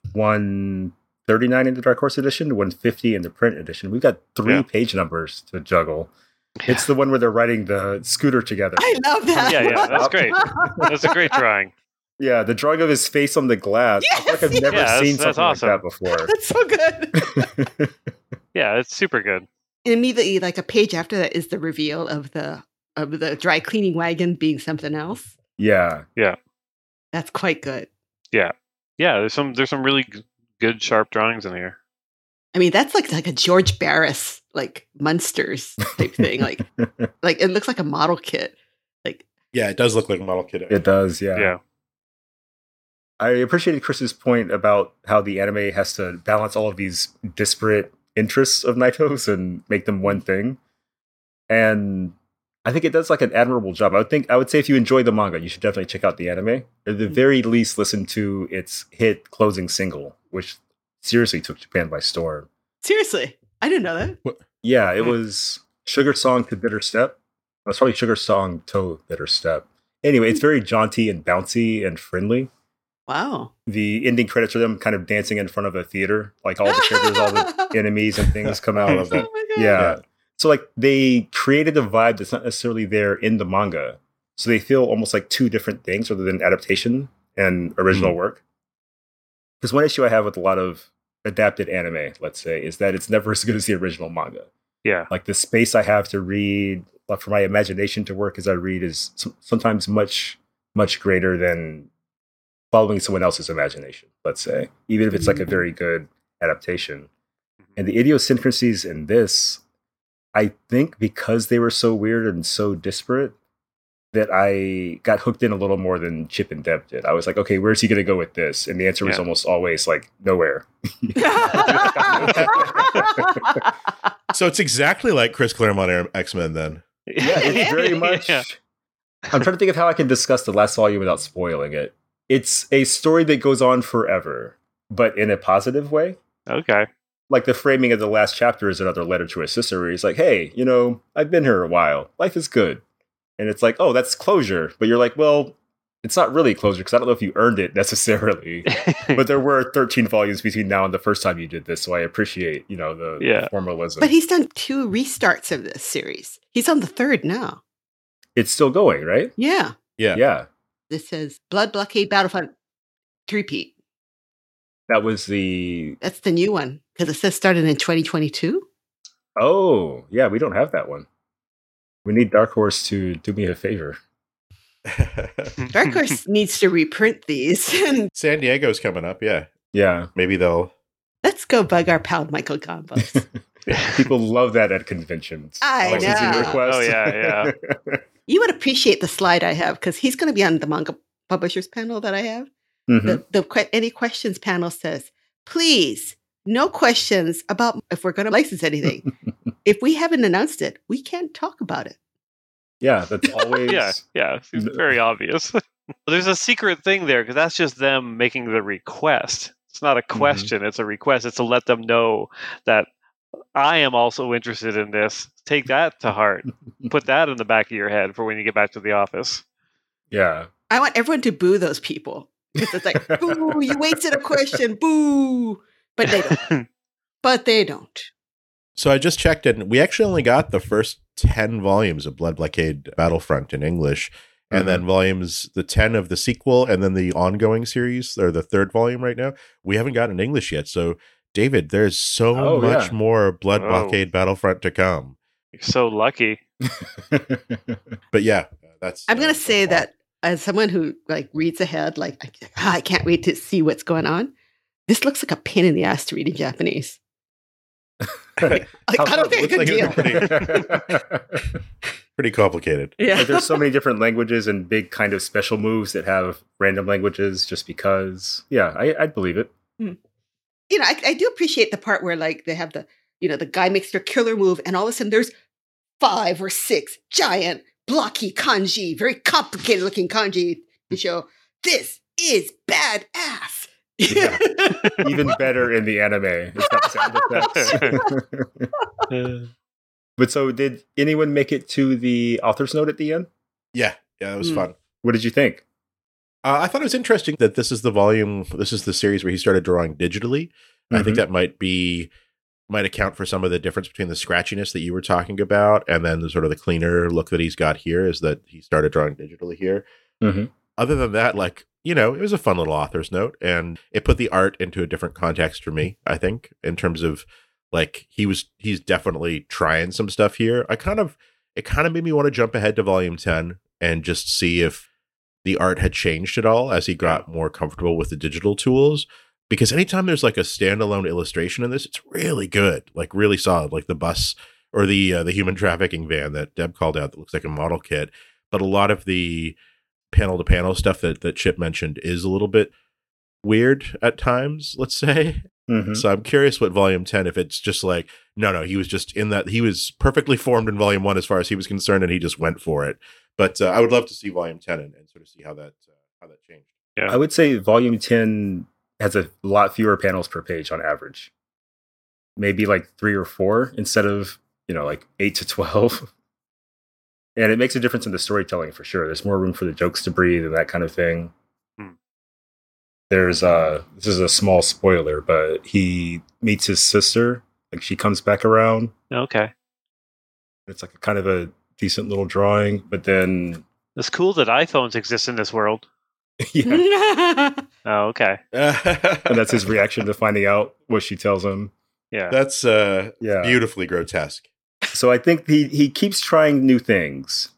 139 in the Dark Horse edition, 150 in the print edition, we've got three Yeah. page numbers to juggle. It's the one where they're riding the scooter together. I love that. Yeah, yeah, that's great. That's a great drawing. Yeah, the drawing of his face on the glass. I feel like I've Yes, never yeah, seen something awesome. like that before. That's so good. Yeah, it's super good. And immediately, like a page after that, is the reveal of the of the dry cleaning wagon being something else. yeah. Yeah, that's quite good. Yeah, yeah. there's some there's some really g- good sharp drawings in here. I mean, that's like like a George Barris like Munsters type thing. Like like it looks like a model kit. Like Yeah, it does look like a model kit. It does, yeah. Yeah, I appreciated Chris's point about how the anime has to balance all of these disparate interests of Nightow's and make them one thing. And I think it does like an admirable job. I would think I would say if you enjoy the manga, you should definitely check out the anime. At the very least, listen to its hit closing single, which seriously took Japan by storm. seriously, I didn't know that. Yeah, it Hmm. was Sugar Song to Bitter Step. It was probably Sugar Song to Bitter Step. Anyway, it's very jaunty and bouncy and friendly. Wow. The ending credits are them kind of dancing in front of a theater, like all the characters, all the enemies and things come out. of it. Oh my God. Yeah. So like they created a vibe that's not necessarily there in the manga. So they feel almost like two different things rather than adaptation and original hmm. work. Because one issue I have with a lot of adapted anime, let's say, is that it's never as good as the original manga. yeah, Like the space I have to read, like for my imagination to work as I read, is sometimes much, much greater than following someone else's imagination, let's say, even if it's like a hmm. very good adaptation. Hmm. And the idiosyncrasies in this, I think because they were so weird and so disparate, that I got hooked in a little more than Chip and Deb did. I was like, okay, where's he going to go with this? And the answer was almost always like nowhere. So it's exactly like Chris Claremont X Men then. Yeah, it's very much. Yeah. I'm trying to think of how I can discuss the last volume without spoiling it. It's a story that goes on forever, but in a positive way. Okay. Like the framing of the last chapter is another letter to his sister where he's like, hey, you know, I've been here a while. Life is good. And it's like, oh, that's closure. But you're like, well, it's not really closure because I don't know if you earned it necessarily. but there were 13 volumes between now and the first time you did this. So I appreciate, you know, the, the Yeah. formalism. but he's done two restarts of this series. He's on the third now. it's still going, right? Yeah. Yeah. yeah. This says Blood Blockade Battlefront Repeat. That was the That's the new one because it says started in 2022. Oh, yeah, we don't have that one. We need Dark Horse to do me a favor. Dark Horse needs to reprint these. And San Diego's coming up. Yeah, Yeah, maybe they'll. let's go bug our pal Michael Gombos. people love that at conventions. I Licensing know. requests. Oh, yeah, yeah. you would appreciate the slide I have because he's going to be on the manga publishers panel that I have. Mhm. The, the que- any questions panel says, please, no questions about if we're going to license anything. if we haven't announced it, we can't talk about it. Yeah, that's always. yeah, yeah. It's very obvious. There's a secret thing there because that's just them making the request. It's not a Mm-hmm. question; it's a request. It's to let them know that I am also interested in this. Take that to heart. Put that in the back of your head for when you get back to the office. Yeah. I want everyone to boo those people. 'Cause It's like, boo, you wasted a question, boo. But they don't. But they don't. So I just checked it. and We actually only got the first ten volumes of Blood Blockade Battlefront in English, and then volumes the ten of the sequel, and then the ongoing series or the third volume right now. We haven't gotten English yet. So David, there's so Oh, much yeah. more Blood Oh. Blockade Battlefront to come. You're so lucky. But yeah, that's. I'm going uh, to say that as someone who like reads ahead, like I- I can't wait to see what's going on. This looks like a pain in the ass to read in Japanese. Like, How I don't think I looks could like deal. it's pretty complicated. Yeah. like there's so many different languages and big kind of special moves that have random languages just because. Yeah, I, I'd believe it. Hmm. you know, I, I do appreciate the part where like they have the, you know, the guy makes their killer move, and all of a sudden there's five or six giant blocky kanji, very complicated looking kanji to show this is badass. Yeah. Even better in the anime. It's got sound effects. But so, did anyone make it to the author's note at the end? Yeah, yeah, it was Mm. fun. What did you think? Uh, I thought it was interesting that this is the volume. This is the series where he started drawing digitally. I think that might be might account for some of the difference between the scratchiness that you were talking about and then the sort of the cleaner look that he's got here is that he started drawing digitally here. Mm-hmm. Other than that, like you know, it was a fun little author's note, and it put the art into a different context for me. I think in terms of like he was he's definitely trying some stuff here. I kind of it kind of made me want to jump ahead to volume ten and just see if the art had changed at all as he got more comfortable with the digital tools because anytime there's like a standalone illustration in this it's really good like really solid like the bus or the uh, the human trafficking van that deb called out that looks like a model kit but a lot of the panel to panel stuff that that chip mentioned is a little bit weird at times let's say Mm-hmm. so i'm curious what volume 10 if it's just like no no he was just in that he was perfectly formed in volume 1 as far as he was concerned and he just went for it but uh, i would love to see volume 10 and, and sort of see how that uh, how that changed Yeah. I would say volume 10 has a lot fewer panels per page on average. Maybe like three or four instead of, you know, like eight to 12. And it makes a difference in the storytelling for sure. There's more room for the jokes to breathe and that kind of thing. Hmm. There's uh this is a small spoiler, but he meets his sister. Like she comes back around. Okay. It's like a kind of a decent little drawing, but then It's cool that iPhones exist in this world. yeah, Oh, okay. and that's his reaction to finding out what she tells him. Yeah. That's uh, Yeah. beautifully grotesque. So I think he he keeps trying new things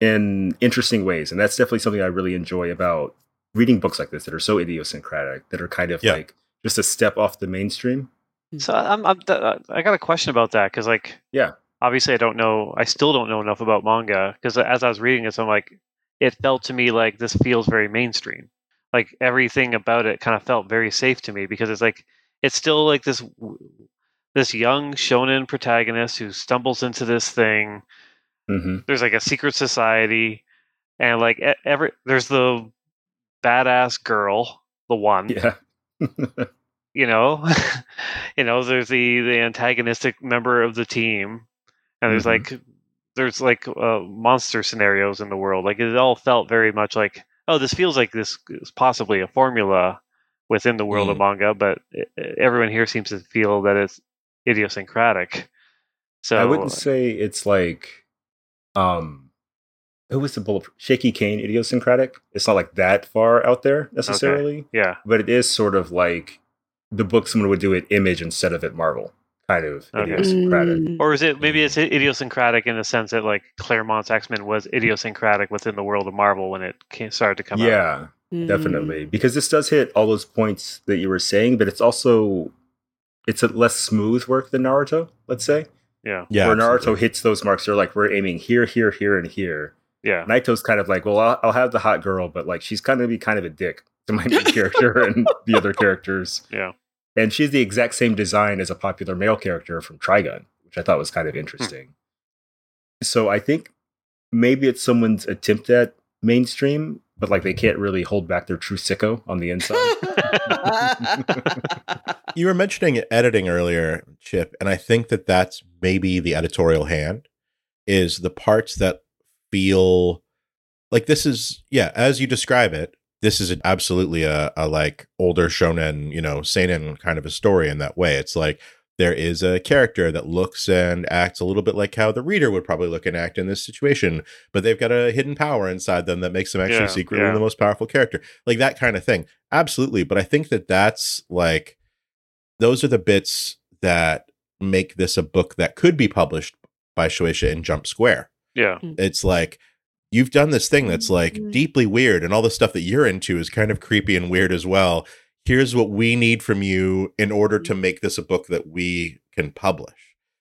in interesting ways, and that's definitely something I really enjoy about reading books like this that are so idiosyncratic, that are kind of Yeah. like just a step off the mainstream. Hmm. So I'm, I'm th- uh, I got a question about that because like Yeah. obviously I don't know I still don't know enough about manga because uh, as I was reading this I'm like it felt to me like this feels very mainstream like everything about it kind of felt very safe to me because it's like it's still like this w- this young shonen protagonist who stumbles into this thing Mm-hmm. there's like a secret society and like every there's the badass girl the one Yeah. you know you know there's the the antagonistic member of the team and there's Mhm. like there's like uh, monster scenarios in the world like it all felt very much like oh this feels like this is possibly a formula within the world of manga but everyone here seems to feel that it's idiosyncratic so I wouldn't say it's like um who was the bullet Shaky Kane idiosyncratic? It's not like that far out there necessarily. yeah But it is sort of like the book someone would do at Image instead of at Marvel. Kind of Okay. idiosyncratic. Mm. or is it maybe it's idiosyncratic in the sense that like Claremont's X-Men was idiosyncratic within the world of Marvel when it came, started to come out Yeah. definitely because this does hit all those points that you were saying but it's also it's a less smooth work than naruto let's say. Yeah. Yeah, where naruto absolutely. hits those marks they're like we're aiming here here here and here. Yeah. Nightow's kind of like well i'll, I'll have the hot girl but like she's kind of be kind of a dick to my main character and the other characters. Yeah. And she's the exact same design as a popular male character from trigun which i thought was kind of hmm. interesting. So i think maybe it's someone's attempt at mainstream but like they can't really hold back their true sicko on the inside You were mentioning editing earlier, Chip, and I think that that's maybe the editorial hand is the parts that feel like this is yeah, as you describe it, this is absolutely a, a like older shonen, you know, seinen kind of a story in that way. It's like there is a character that looks and acts a little bit like how the reader would probably look and act in this situation, but they've got a hidden power inside them that makes them actually Yeah, secretly yeah. the most powerful character. Like that kind of thing. Absolutely. But I think that that's like, those are the bits that make this a book that could be published by Shueisha in Jump Square. yeah It's like, you've done this thing that's like Mhm. deeply weird, and all the stuff that you're into is kind of creepy and weird as well. Here's what we need from you in order to make this a book that we can publish.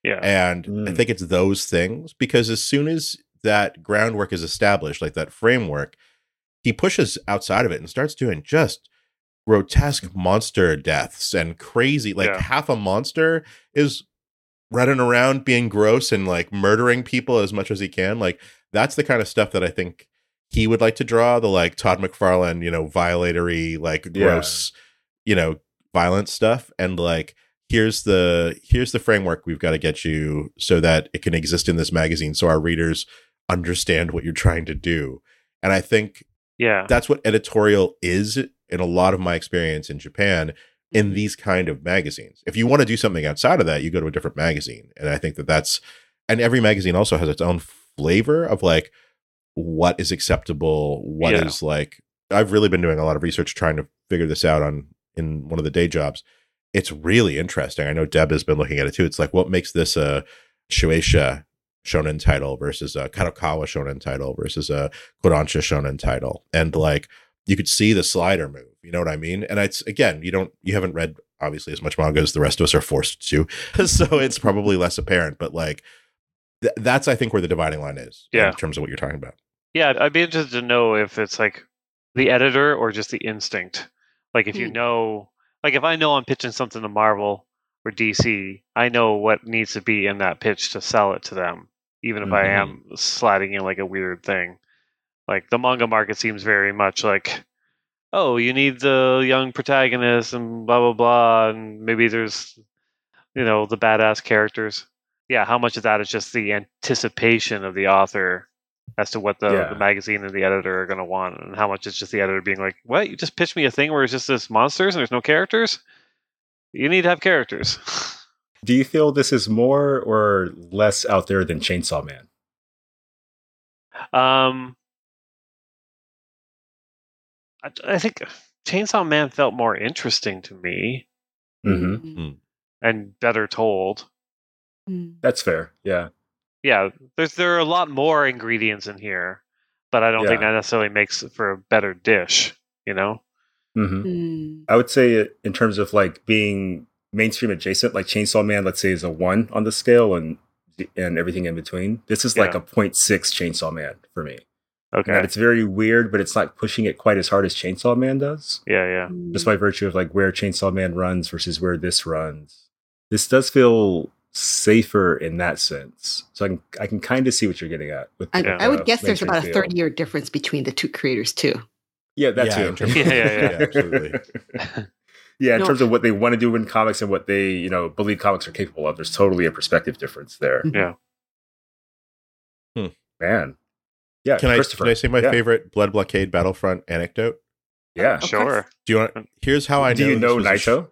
yeah And I Mm. think it's those things because as soon as that groundwork is established, like that framework, he pushes outside of it and starts doing just grotesque monster deaths and crazy. Like Yeah. half a monster is running around being gross and like murdering people as much as he can. Like that's the kind of stuff that I think he would like to draw. The like Todd McFarlane, you know, violatory, like Yeah. You know, violent stuff. And like here's the here's the framework we've got to get you so that it can exist in this magazine so our readers understand what you're trying to do and i think Yeah. that's what editorial is in a lot of my experience in Japan Mm-hmm. in these kind of magazines. If you want to do something outside of that, you go to a different magazine. And I think that that's, and every magazine also has its own flavor of like what is acceptable, what is Yeah. like, I've really been doing a lot of research trying to figure this out on in one of the day jobs. It's really interesting. I know Deb has been looking at it too. It's like what makes this a Shueisha shonen title versus a Kadokawa shonen title versus a Kodansha shonen title. And like you could see the slider move. You know what I mean? And it's again, you don't you haven't read obviously as much manga as the rest of us are forced to. so it's probably less apparent, but like th- that's I think where the dividing line is Yeah. in terms of what you're talking about. Yeah, I'd be interested to know if it's like the editor or just the instinct. Like if you Hmm. know, like if I know I'm pitching something to Marvel or DC, I know what needs to be in that pitch to sell it to them, even if I am sliding in like a weird thing. Like the manga market seems very much like, oh, you need the young protagonist and blah blah blah, and maybe there's, you know, the badass characters. Yeah, how much of that is just the anticipation of the author as to what the, Yeah. the magazine and the editor are going to want, and how much it's just the editor being like, "What? You just pitched me a thing where it's just this monsters and there's no characters. You need to have characters." Do you feel this is more or less out there than Chainsaw Man? um, I, I think Chainsaw Man felt more interesting to me Mm-hmm. and better told. Mm. That's fair. Yeah. Yeah, there's there are a lot more ingredients in here, but I don't think that necessarily makes for a better dish. You know? hmm Mm. I would say it in terms of like being mainstream adjacent, like Chainsaw Man, let's say is a one on the scale, and and everything in between. This is like a 0.6 Chainsaw Man for me. Okay. And it's very weird, but it's not pushing it quite as hard as Chainsaw Man does. yeah, yeah. just by virtue of like where Chainsaw Man runs versus where this runs. This does feel safer in that sense. So I can I can kind of see what you're getting at. With I, the, I would uh, guess there's about a feel. 30 year difference between the two creators, too. Yeah, that Yeah, too. in Yeah, yeah, yeah. absolutely. yeah, in No. terms of what they want to do in comics and what they you know believe comics are capable of, there's totally a perspective difference there. Yeah. Man, yeah, Can I can I say my yeah. favorite Blood Blockade Battlefront anecdote? Yeah. Of Sure. Do you want? Here's how I know. do you know was sh- Nightow?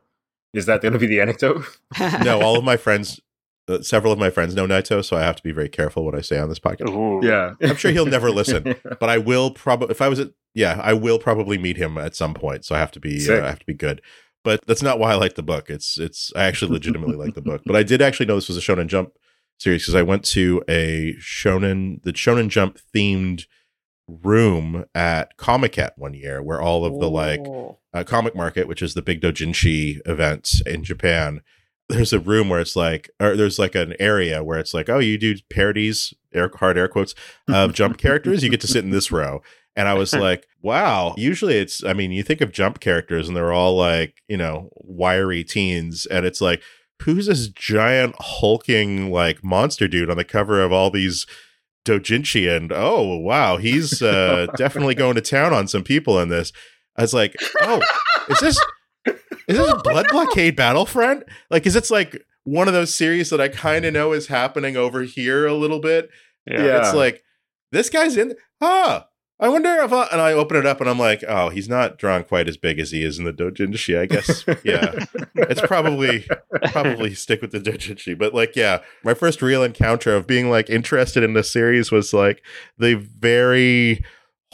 Is that going to be the anecdote? no, all of my friends, uh, several of my friends know Nightow, so I have to be very careful what I say on this podcast. Ooh. yeah, I'm sure he'll never listen. But I will probably, if I was at, yeah, I will probably meet him at some point. So I have to be, uh, I have to be good. But that's not why I like the book. It's, it's, I actually legitimately like the book. But I did actually know this was a Shonen Jump series because I went to a Shonen, the Shonen Jump themed room at Comiket one year, where all of the like uh, comic market, which is the big dojinshi event in Japan, there's a room where it's like, or there's like an area where it's like, oh, you do parodies, air hard air quotes, of jump characters. You get to sit in this row. And I was like, wow. Usually it's, I mean, you think of jump characters and they're all like, you know, wiry teens. And it's like, who's this giant hulking like monster dude on the cover of all these dojinshi? And oh, wow, he's uh, definitely going to town on some people in this. I was like, oh, is this is this a Blood Blockade Battlefront? Like, is it's like one of those series that I kind of know is happening over here a little bit? Yeah. Yeah. It's like this guy's in. Ah, I wonder if. I, and I open it up and I'm like, oh, he's not drawn quite as big as he is in the Dojinshi. I guess. Yeah, it's probably probably stick with the Dojinshi. But like, yeah, my first real encounter of being like interested in the series was like the very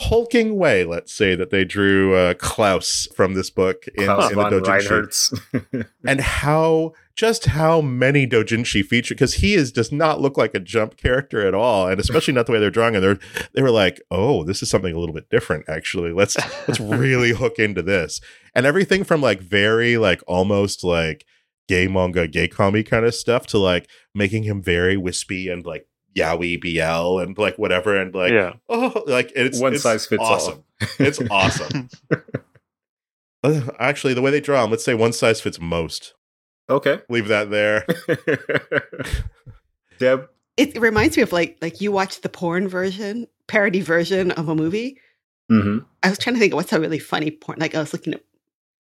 hulking way, let's say, that they drew uh, Klaus from this book in, Klaus in the Dojinshi. And how just how many dojinshi feature because he is does not look like a jump character at all and especially not the way they're drawing and they're they were like oh this is something a little bit different actually. Let's let's really hook into this. And everything from like very like almost like gay manga gay comic kind of stuff to like making him very wispy and like yaoi bl and like whatever and like yeah. oh like it's One it's size fits awesome all. it's awesome actually the way they draw them, let's say one size fits most okay. leave that there Deb, It reminds me of like like you watch the porn version, parody version of a movie. hmm I was trying to think of what's a really funny porn. Like I was looking at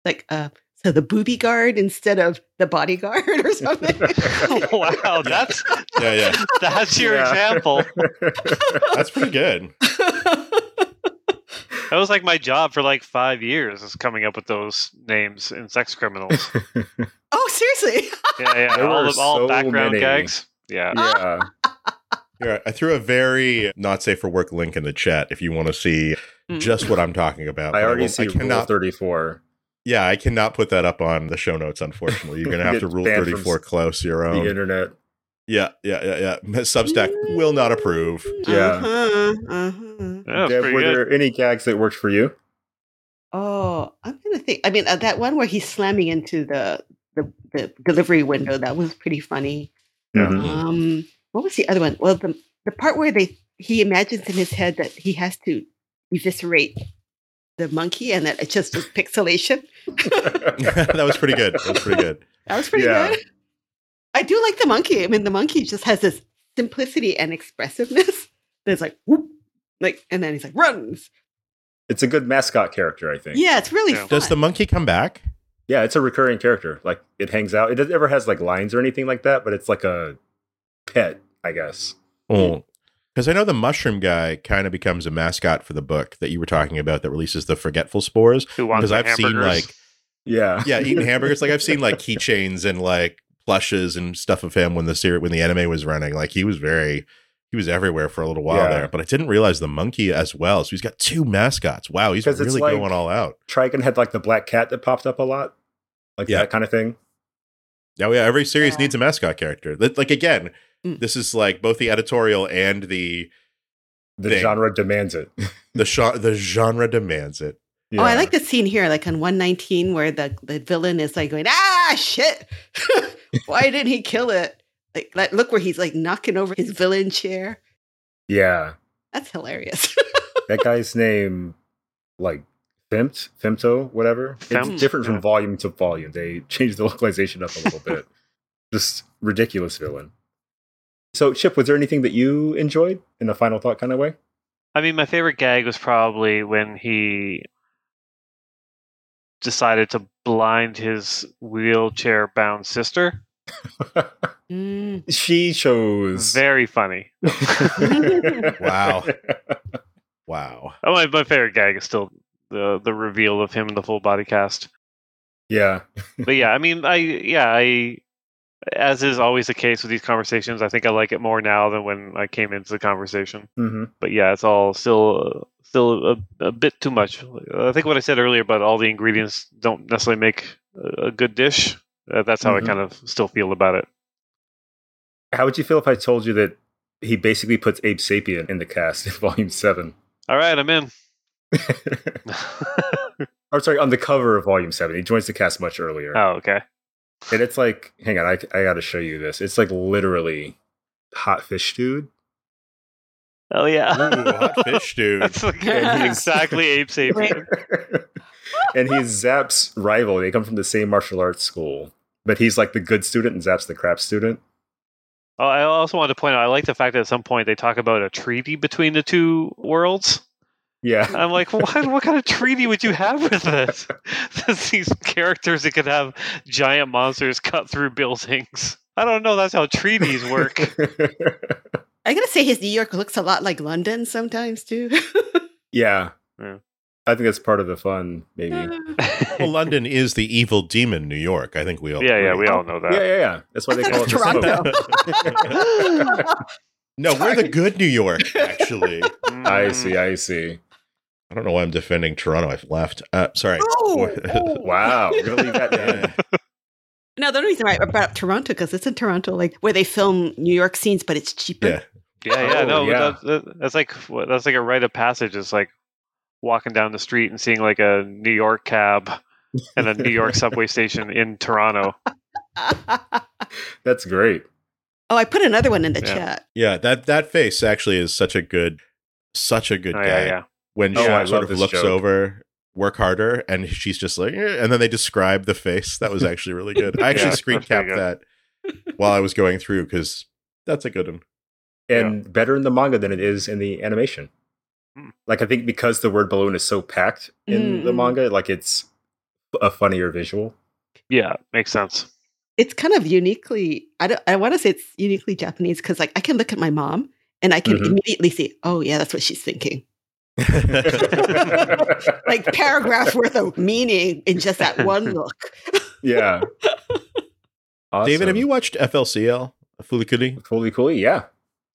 like uh to the booby guard instead of the bodyguard or something. wow, that's Yeah, yeah. that's your Yeah. example. That's pretty good. That was like my job for like five years, is coming up with those names in sex criminals. oh, seriously? Yeah, yeah, There all, were the, all so background many. gags. Yeah, yeah. Here, I threw a very not safe for work link in the chat if you want to see Mm. just what I'm talking about. I But already will- see I Rule 34. Yeah, I cannot put that up on the show notes. Unfortunately, you're gonna have to rule 34 close your own. The own. internet. Yeah, yeah, yeah, yeah. Substack will not approve. Yeah. Uh-huh, uh-huh. yeah Deb, were good. there any gags that worked for you? Oh, I'm gonna think. I mean, uh, that one where he's slamming into the the, the delivery window that was pretty funny. Mhm. Um, what was the other one? Well, the the part where they he imagines in his head that he has to eviscerate the monkey and that it's just just pixelation. that was pretty good. That was pretty good. That was pretty Yeah. good. I do like the monkey. I mean, the monkey just has this simplicity and expressiveness. That's like whoop, like, and then he's like runs. It's a good mascot character, I think. Yeah, it's really Yeah. fun. Does the monkey come back? Yeah, it's a recurring character. Like it hangs out. It doesn't ever has like lines or anything like that, but it's like a pet, I guess. Oh, because I know the mushroom guy kind of becomes a mascot for the book that you were talking about that releases the forgetful spores. Who wants Because I've seen like Yeah. yeah, eating hamburgers. Like I've seen like keychains and like plushes and stuff of him when the series when the anime was running. Like he was very he was everywhere for a little while Yeah. there. But I didn't realize the monkey as well. So he's got two mascots. Wow, he's 'Cause it's really like- going all out. Trigun had like the black cat that popped up a lot. Like Yeah. that kind of thing. Yeah. Oh yeah, every series Yeah. needs a mascot character. Like again, Mm. this is like both the editorial and the The Thing. genre demands it. the sh- the genre demands it. Oh, I like the scene here, like on 119, where the, the villain is like going, ah, shit. Why didn't he kill it? Like, like, look where he's like knocking over his villain chair. Yeah. That's hilarious. That guy's name, like Femt, Femto, whatever. Femt, it's different from yeah. volume to volume. They changed the localization up a little bit. Just ridiculous villain. So, Chip, was there anything that you enjoyed in a final thought kind of way? I mean, my favorite gag was probably when he decided to blind his wheelchair bound sister. Mm. she chose. Very funny. Wow. Wow. Oh, my, my favorite gag is still the the reveal of him in the full body cast. Yeah. But yeah, I mean, I yeah, I as is always the case with these conversations, I think I like it more now than when I came into the conversation. hmm But yeah, it's all still uh, still a, a bit too much. I think what I said earlier about all the ingredients don't necessarily make a, good dish. Uh, that's how Mhm. I kind of still feel about it. How would you feel if I told you that he basically puts Abe Sapien in the cast in volume seven? All right, I'm in. or sorry, on the cover of volume seven. He joins the cast much earlier. oh, okay. And it's like, hang on, I, I got to show you this. It's like literally hot fish dude. Oh yeah. Ooh, hot fish, dude. That's like And exactly Abe Sapien. and he's Zap's rival. They come from the same martial arts school, but he's like the good student and Zap's the crap student. Oh, I also wanted to point out I like the fact that at some point they talk about a treaty between the two worlds. Yeah. I'm like, what, what kind of treaty would you have with this? These characters that could have giant monsters cut through buildings. I don't know. That's how treaties work. I gotta say, his New York looks a lot like London sometimes, too. yeah. Yeah. I think that's part of the fun, maybe. well, London is the evil demon New York. I think we all yeah, yeah, we all know that. Yeah, yeah, yeah. That's why they call it thought the it was. Toronto. No, we're the good New York, actually. I Mm. see, I see. I don't know why I'm defending Toronto. I've left. Uh, sorry. Oh, oh. Wow. We're going to leave that No, the only reason I brought up Toronto because it's in Toronto, like where they film New York scenes, but it's cheaper. Yeah. Yeah, yeah, Oh, no, yeah. That, that- that's like that's like a rite of passage. It's like walking down the street and seeing like a New York cab and a New York subway station in Toronto. That's great. oh, I put another one in the Yeah. chat. Yeah, that that face actually is such a good, such a good Oh, guy. yeah, yeah. When Oh, she I sort of looks joke. over, work harder, and she's just like, eh, and then they describe the face. That was actually really good. I actually Yeah, screen that's capped that while I was going through because that's a good one. And better in the manga than it is in the animation. Hmm. Like, I think because the word balloon is so packed in the Mm, mm. manga, like it's a funnier visual. Yeah, makes sense. It's kind of uniquely. I don't. I want to say it's uniquely Japanese because, like, I can look at my mom and I can Mhm. immediately see. Oh, yeah, that's what she's thinking. Like paragraph worth of meaning in just that one look. yeah. David, have you watched FLCL? Fully Fulikuri? Fully cool? Yeah.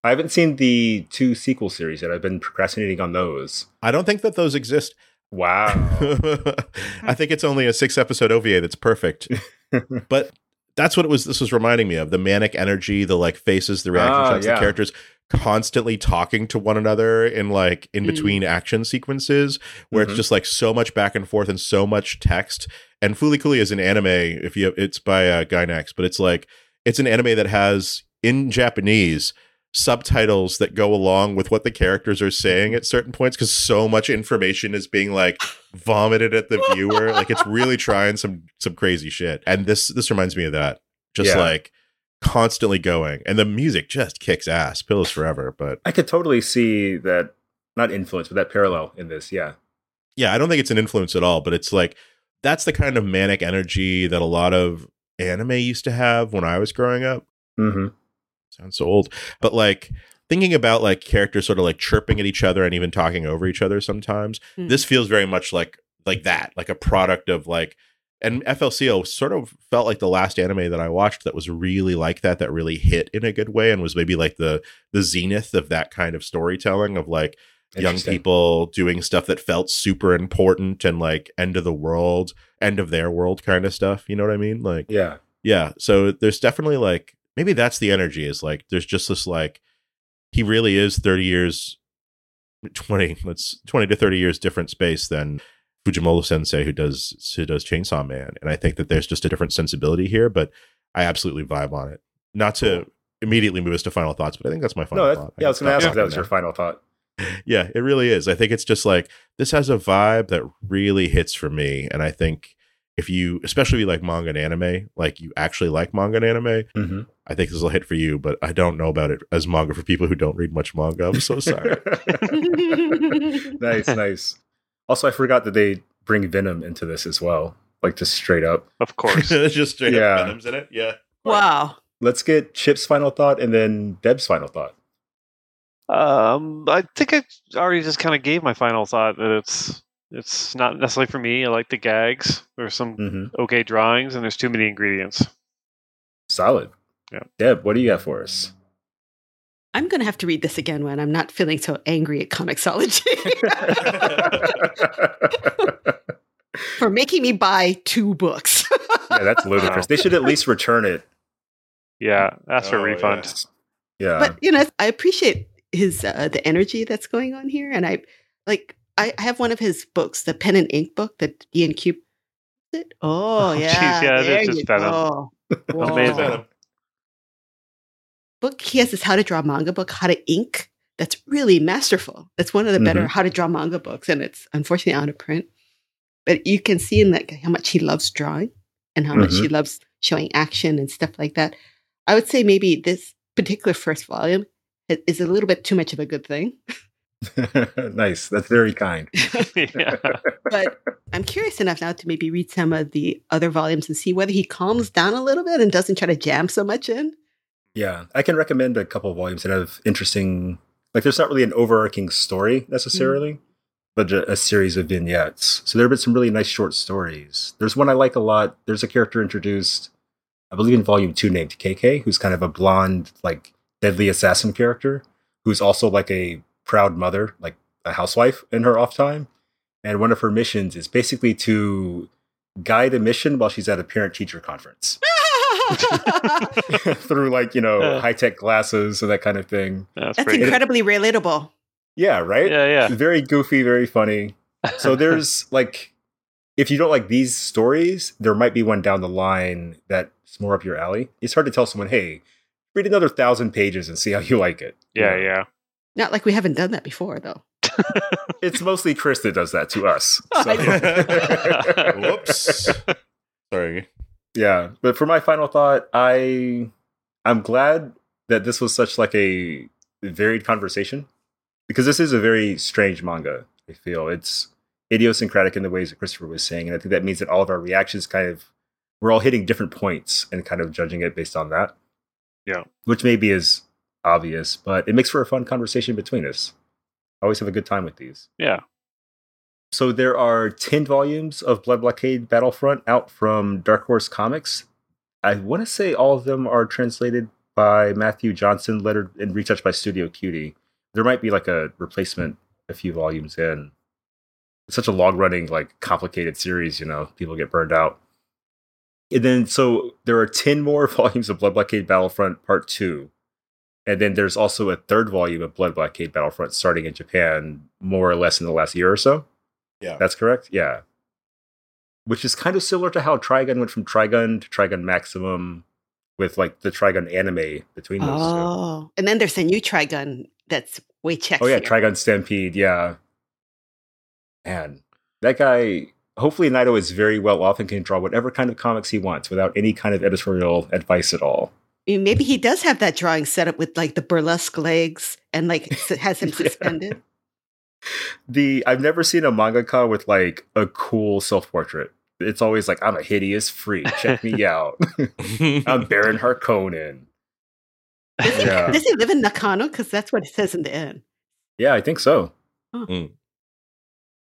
I haven't seen the two sequel series yet. I've been procrastinating on those. I don't think that those exist. Wow. I think it's only a six episode OVA that's perfect. but that's what it was this was reminding me of. The manic energy, the like faces, the reaction Ah, shots, yeah. the characters constantly talking to one another in like in Mm. between action sequences where Mhm. it's just like so much back and forth and so much text. And Fooly Cooly is an anime, if you it's by uh, Gainax, but it's like it's an anime that has in Japanese subtitles that go along with what the characters are saying at certain points because so much information is being like vomited at the viewer like it's really trying some some crazy shit and this this reminds me of that just Yeah. like constantly going and the music just kicks ass pillows forever but I could totally see that, not influence, but that parallel in this. Yeah. yeah i don't think it's an influence at all but it's like that's the kind of manic energy that a lot of anime used to have when i was growing up Mm-hmm. sounds so old but like thinking about like characters sort of like chirping at each other and even talking over each other sometimes Mm. this feels very much like like that like a product of like and FLCL sort of felt like the last anime that i watched that was really like that that really hit in a good way and was maybe like the the zenith of that kind of storytelling of like young people doing stuff that felt super important and like end of the world end of their world kind of stuff you know what i mean like Yeah. yeah so there's definitely like maybe that's the energy is like there's just this like he really is 30 years 20 let's 20 to 30 years different space than fujimoto sensei who does who does chainsaw man and i think that there's just a different sensibility here but i absolutely vibe on it not to immediately move us to final thoughts but i think that's my final No, thought yeah, I was going to ask if that was your final thought. yeah it really is i think it's just like this has a vibe that really hits for me and i think if you especially if you like manga and anime like you actually like manga and anime Mm-hmm. I think this will hit for you, but I don't know about it as manga for people who don't read much manga. I'm so sorry. nice, nice. Also, I forgot that they bring Venom into this as well, like just straight up. Of course. It's just straight Yeah. up Venom's in it. Yeah. wow. Let's get Chip's final thought and then Deb's final thought. Um, I think I already just kind of gave my final thought that it's it's not necessarily for me. I like the gags. There's some Mm-hmm. okay drawings, and there's too many ingredients. Solid. Yeah. Deb, what do you got for us? I'm going to have to read this again when I'm not feeling so angry at Comixology for making me buy two books. yeah, that's ludicrous. They should at least return it. Yeah, ask for a Oh, refund. yes. Yeah. but you know, I appreciate his uh, the energy that's going on here, and I like I I have one of his books, the pen and ink book, the D and Q. Oh Oh, jeez, yeah, yeah, it is there just you go. Whoa. Amazing. Book he has this how to draw manga book how to ink that's really masterful it's one of the better Mhm. how to draw manga books and it's unfortunately out of print but you can see in like how much he loves drawing and how much he loves showing action and stuff like that i would say maybe this particular first volume is a little bit too much of a good thing nice. That's very kind. yeah. but i'm curious enough now to maybe read some of the other volumes and see whether he calms down a little bit and doesn't try to jam so much in Yeah, I can recommend a couple of volumes that have interesting. Like, there's not really an overarching story necessarily, mm. but a, a series of vignettes. So there have been some really nice short stories. There's one I like a lot. There's a character introduced, I believe, in volume two, named KK, who's kind of a blonde, like deadly assassin character, who's also like a proud mother, like a housewife in her off time. And one of her missions is basically to guide a mission while she's at a parent teacher conference. through like you know Uh. high tech glasses and that kind of thing. That's, that's pretty good. incredibly relatable Yeah, right. Yeah, yeah. Very goofy, very funny. So there's like, if you don't like these stories, there might be one down the line that's more up your alley. It's hard to tell someone, hey, read another thousand pages and see how you like it. You yeah, know? yeah. Not like we haven't done that before, though. It's mostly Chris that does that to us. So. Whoops. Sorry. Yeah but for my final thought i i'm glad that this was such like a varied conversation because this is a very strange manga i feel it's idiosyncratic in the ways that christopher was saying and i think that means that all of our reactions kind of we're all hitting different points and kind of judging it based on that. Yeah. Which maybe is obvious, but it makes for a fun conversation between us. I always have a good time with these. Yeah. So there are 10 volumes of Blood Blockade Battlefront out from Dark Horse Comics. I want to say all of them are translated by Matthew Johnson, lettered and retouched by Studio Cutie. There might be like a replacement a few volumes in. It's such a long running, like complicated series, you know, people get burned out. And then so there are 10 more volumes of Blood Blockade Battlefront Part 2. And then there's also a third volume of Blood Blockade Battlefront starting in Japan more or less in the last year or so. Yeah. That's correct? Yeah. Which is kind of similar to how Trigun went from Trigun to Trigun Maximum with like the Trigun anime between those two. Oh, and then there's a new Trigun that's way chexier. Oh yeah, Trigun Stampede, yeah. Man, that guy hopefully Nightow is very well off and can draw whatever kind of comics he wants without any kind of editorial advice at all. Maybe he does have that drawing set up with like the burlesque legs and like has him suspended. The I've never seen a mangaka with like a cool self-portrait. It's always like I'm a hideous freak. Check me out. I'm Baron Harkonnen. Does he, Yeah. does he live in Nakano? Because that's what it says in the end. Yeah, I think so. Huh. Mm.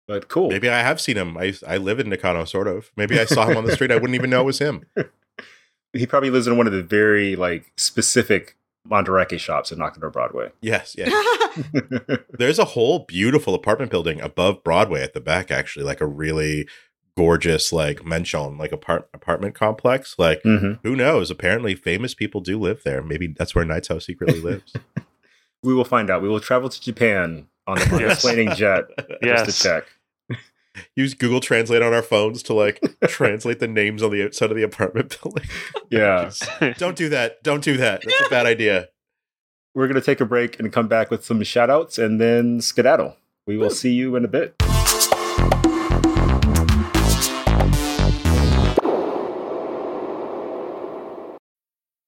But cool. Maybe I have seen him. I I live in Nakano, sort of. Maybe I saw him on the street. I wouldn't even know it was him. he probably lives in one of the very like specific Mandarake shops in Nakano Broadway. Yes, yes. There's a whole beautiful apartment building above Broadway at the back, actually, like a really gorgeous, like mansion, like apart- apartment complex. Like, Mhm. who knows? Apparently, famous people do live there. Maybe that's where Nightow secretly lives. We will find out. We will travel to Japan on the Yes. planning jet Yes. just to check. Use Google Translate on our phones to like translate the names on the outside of the apartment building. Yeah. Don't do that. Don't do that. That's a bad idea. We're going to take a break and come back with some shout outs and then skedaddle. We will see you in a bit.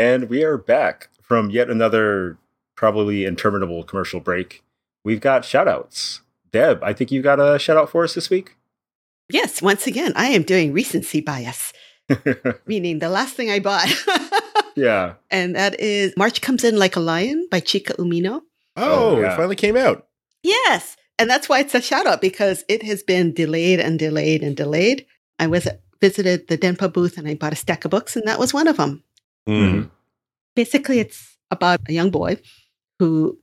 And we are back from yet another probably interminable commercial break. We've got shout outs. Deb, I think you've got a shout out for us this week. yes, once again, I am doing recency bias, meaning the last thing I bought. yeah. and that is March Comes In Like a Lion by Chica Umino. Oh, Oh, yeah. it finally came out. Yes. And that's why it's a shout out because it has been delayed and delayed and delayed. I was visited the Denpa booth and I bought a stack of books, and that was one of them. Mm. Basically, it's about a young boy who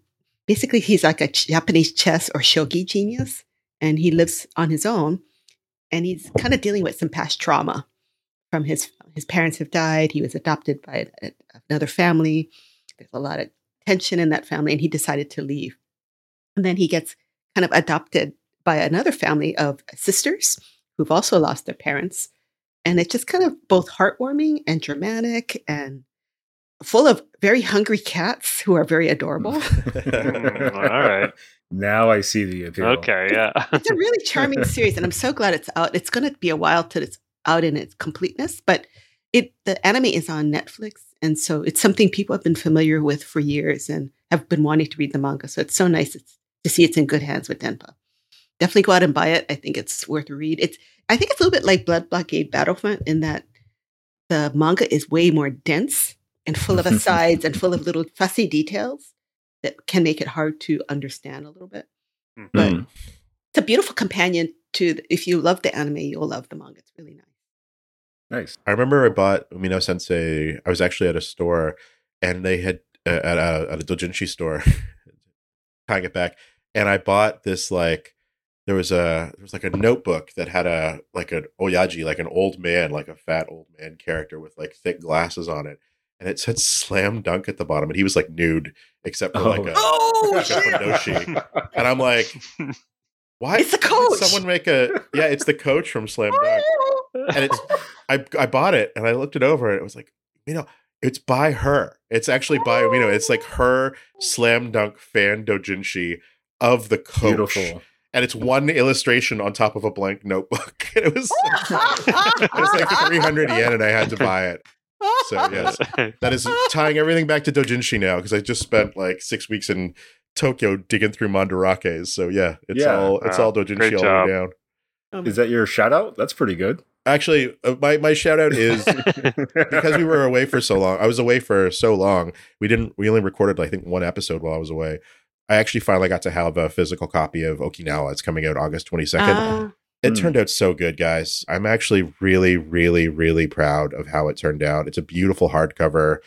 basically he's like a Japanese chess or shogi genius, and he lives on his own, and he's kind of dealing with some past trauma from his his parents have died. He was adopted by a, another family. There's a lot of tension in that family, and he decided to leave. And then he gets kind of adopted by another family of sisters who've also lost their parents. And it's just kind of both heartwarming and dramatic and full of very hungry cats who are very adorable. Mm, all right. Now I see the appeal. Okay. Yeah. it's a really charming series, and I'm so glad it's out. It's going to be a while till it's out in its completeness, but it the anime is on Netflix, and so it's something people have been familiar with for years and have been wanting to read the manga. So it's so nice it's, to see it's in good hands with Denpa. Definitely go out and buy it. I think it's worth a read. It's I think it's a little bit like Blood Blockade Battlefront in that the manga is way more dense and full of asides and full of little fussy details that can make it hard to understand a little bit. But Mm. it's a beautiful companion to the, if you love the anime, you'll love the manga. It's really nice. Nice. I remember I bought Umino Sensei. I was actually at a store, and they had uh, at a at a dojinshi store, tying it back, and I bought this like there was a there was like a notebook that had a like an oyaji, like an old man, like a fat old man character with like thick glasses on it, and it said "slam dunk" at the bottom, and he was like nude except for like a Oh, except oh, for shit. And I'm like, why? It's the why coach. Someone make a yeah, it's the coach from Slam Dunk and it's I I bought it and I looked it over and it was like, you know, it's by her. It's actually by you know, it's like her slam dunk fan dojinshi of the coach. Beautiful. And it's one illustration on top of a blank notebook. And it was it was like 300 yen and I had to buy it. So yes, that is tying everything back to dojinshi now because I just spent like 6 weeks in Tokyo digging through mandarakes. So yeah, it's Yeah. all it's Wow. all dojinshi all the way down. Um, Is that your shout out? That's pretty good. Actually, uh, my my shout out is because we were away for so long. I was away for so long. We didn't. We only recorded, I think, one episode while I was away. I actually finally got to have a physical copy of Okinawa. It's coming out August twenty second. Ah, it Hmm. turned out so good, guys. I'm actually really, really, really proud of how it turned out. It's a beautiful hardcover.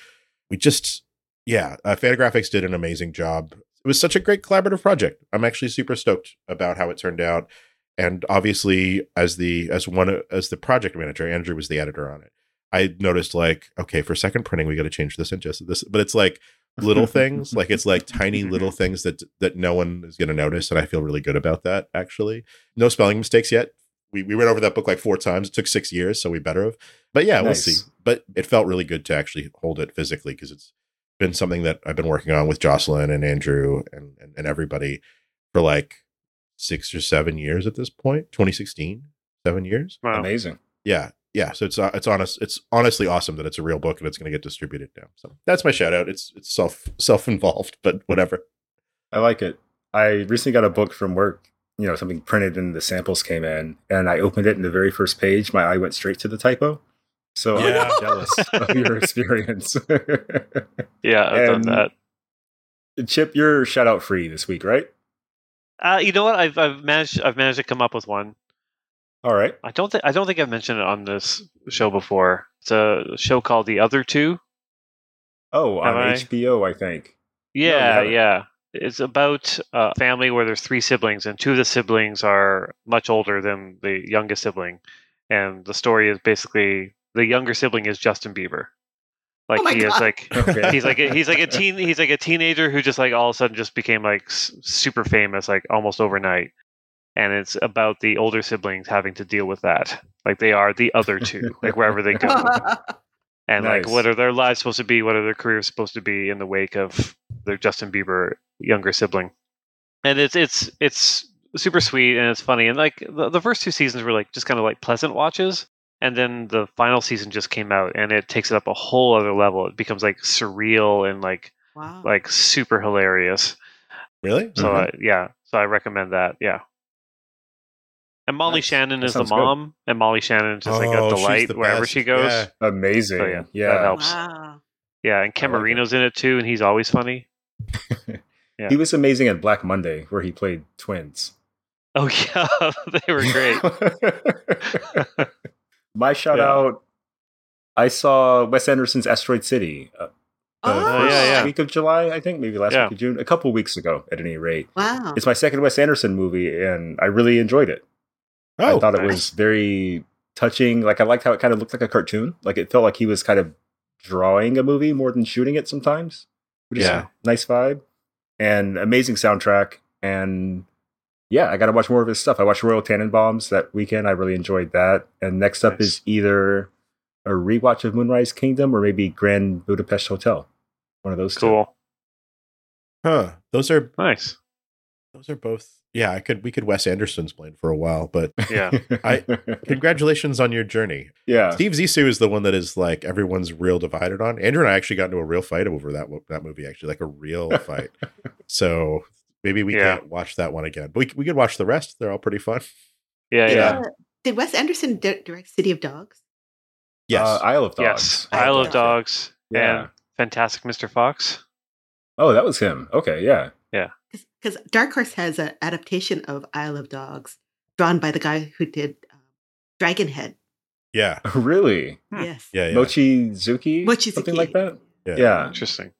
We just, yeah, uh, Fantagraphics did an amazing job. It was such a great collaborative project. I'm actually super stoked about how it turned out. And obviously, as the as one as the project manager, Andrew was the editor on it. I noticed like, okay, for second printing, we got to change this and just this, but it's like little things, like it's like tiny little things that that no one is going to notice, and I feel really good about that. Actually, no spelling mistakes yet. We we read over that book like four times. It took six years, so we better have. But yeah, Nice. we'll see. But it felt really good to actually hold it physically because it's been something that I've been working on with Jocelyne and Andrew and, and and everybody for like six or seven years at this point. 2016, seven years. Wow. Amazing. Yeah, yeah. So it's uh, it's honest. It's honestly awesome that it's a real book and it's going to get distributed now. So that's my shout out. It's it's self self involved, but whatever. I like it. I recently got a book from work, you know, something printed and the samples came in, and I opened it, and the very first page, my eye went straight to the typo. So Yeah. I'm jealous of your experience. Yeah, I've done that. Chip, you're shout out free this week, right? Uh, you know what? I've I've managed I've managed to come up with one. All right. I don't think I don't think I've mentioned it on this show before. It's a show called The Other Two. Oh, on I? HBO, I think. Yeah, haven't. yeah. It's about a family where there's three siblings, and two of the siblings are much older than the youngest sibling. And the story is basically the younger sibling is Justin Bieber. Like Oh my he is like Okay. he's like a, he's like a teen he's like a teenager who just like all of a sudden just became like s- super famous like almost overnight. And it's about the older siblings having to deal with that. Like they are the other two, like wherever they go. And like what are their lives supposed to be? What are their careers supposed to be in the wake of their justin bieber younger sibling? And it's it's it's super sweet and it's funny. And like the, the first two seasons were like just kind of like pleasant watches and then the final season just came out and it takes it up a whole other level. It becomes like surreal and like wow. like super hilarious. Really? so Mhm. I, yeah. So i recommend that. Yeah and molly Nice. shannon is the sounds good. mom and molly shannon is just like Oh, a delight the wherever best. she goes Yeah. Amazing. So, yeah, yeah. that helps. Wow. Yeah, and Ken I like it. Marino's in it too, and he's always funny. Yeah. He was amazing at Black Monday, where he played twins. Oh yeah, they were great. My shout Yeah. out I saw Wes Anderson's Asteroid City uh, the Oh, first yeah, yeah. week of July, I think, maybe last Yeah. week of June, a couple weeks ago at any rate. Wow. It's my second Wes Anderson movie, and I really enjoyed it. I Oh, thought it was very touching. Like I liked how it kind of looked like a cartoon. Like it felt like he was kind of drawing a movie more than shooting it sometimes. Which is Yeah. a nice vibe. And amazing soundtrack. And yeah, I gotta watch more of his stuff. I watched Royal Tenenbaums that weekend. I really enjoyed that. And next up Nice. is either a rewatch of Moonrise Kingdom or maybe Grand Budapest Hotel. One of those two. cool, huh. Those are nice. those are both. Yeah, I could we could Wes Anderson's blame for a while, but Yeah, I- congratulations on your journey. yeah. Steve Zissou is the one that is like everyone's real divided on. Andrew and I actually got into a real fight over that that movie, actually, like a real fight. so maybe we Yeah. can't watch that one again, but we we could watch the rest. They're all pretty fun. yeah, yeah. Yeah. Uh, Did Wes Anderson di- direct City of Dogs? Yes, Uh, Isle of Dogs. Yes, I Isle love of Dogs Yeah. and Fantastic Mr. Fox. Oh, that was him. Okay, yeah, yeah. Because Dark Horse has an adaptation of Isle of Dogs drawn by the guy who did um, Dragonhead. Yeah, really? Hmm. Yes. yeah, yeah. Mochizuki? Mochizuki. Something like that? yeah. Yeah. Interesting.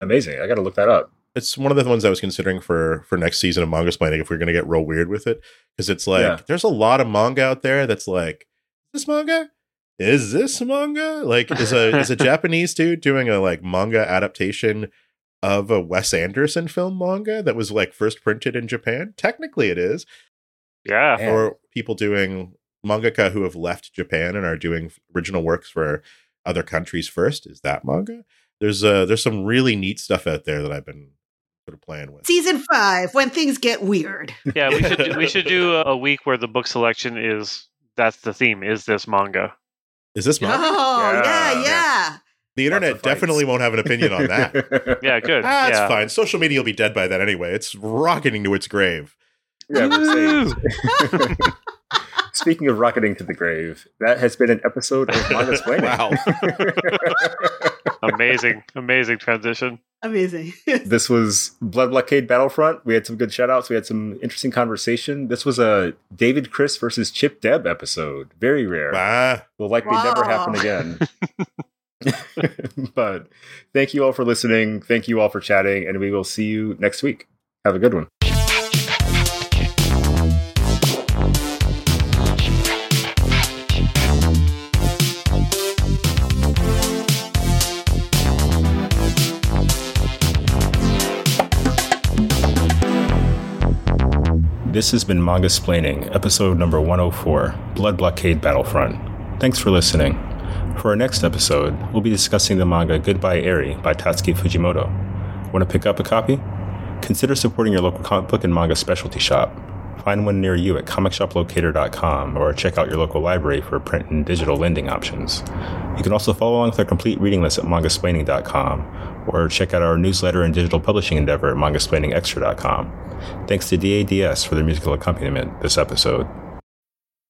Amazing. I got to look that up. It's one of the ones I was considering for for next season of Mangasplaining if we're going to get real weird with it because it's like Yeah. there's a lot of manga out there that's like is this manga is this manga like is a is a Japanese dude doing a like manga adaptation of a Wes Anderson film manga that was like first printed in Japan technically it is Yeah. Man. or people doing mangaka who have left Japan and are doing original works for other countries first. Is that manga? There's uh there's some really neat stuff out there that I've been sort of playing with. Season five, when things get weird. Yeah, we should do, we should do a, a week where the book selection is that's the theme. Is this manga? Is this manga? Oh, yeah, Yeah. yeah. The internet definitely won't have an opinion on that. Yeah, good. That's yeah. fine. Social media will be dead by then anyway. It's rocketing to its grave. yeah, Woo! Speaking of rocketing to the grave, that has been an episode of Mangasplaining. Wow. Amazing, amazing transition. Amazing. this was Blood Blockade Battlefront. We had some good shout outs. We had some interesting conversation. This was a David Chris versus Chip Deb episode. Very rare. Ah, Will likely never happen again. but thank you all for listening. Thank you all for chatting, and we will see you next week. Have a good one. This has been Mangasplaining, episode number 104, Blood Blockade Battlefront. Thanks for listening. For our next episode, we'll be discussing the manga Goodbye Eri by Tatsuki Fujimoto. Want to pick up a copy? Consider supporting your local comic book and manga specialty shop. Find one near you at comicshoplocator.com or check out your local library for print and digital lending options. You can also follow along with our complete reading list at mangasplaining.com or check out our newsletter and digital publishing endeavor at mangasplainingextra.com. Thanks to DADS for their musical accompaniment this episode.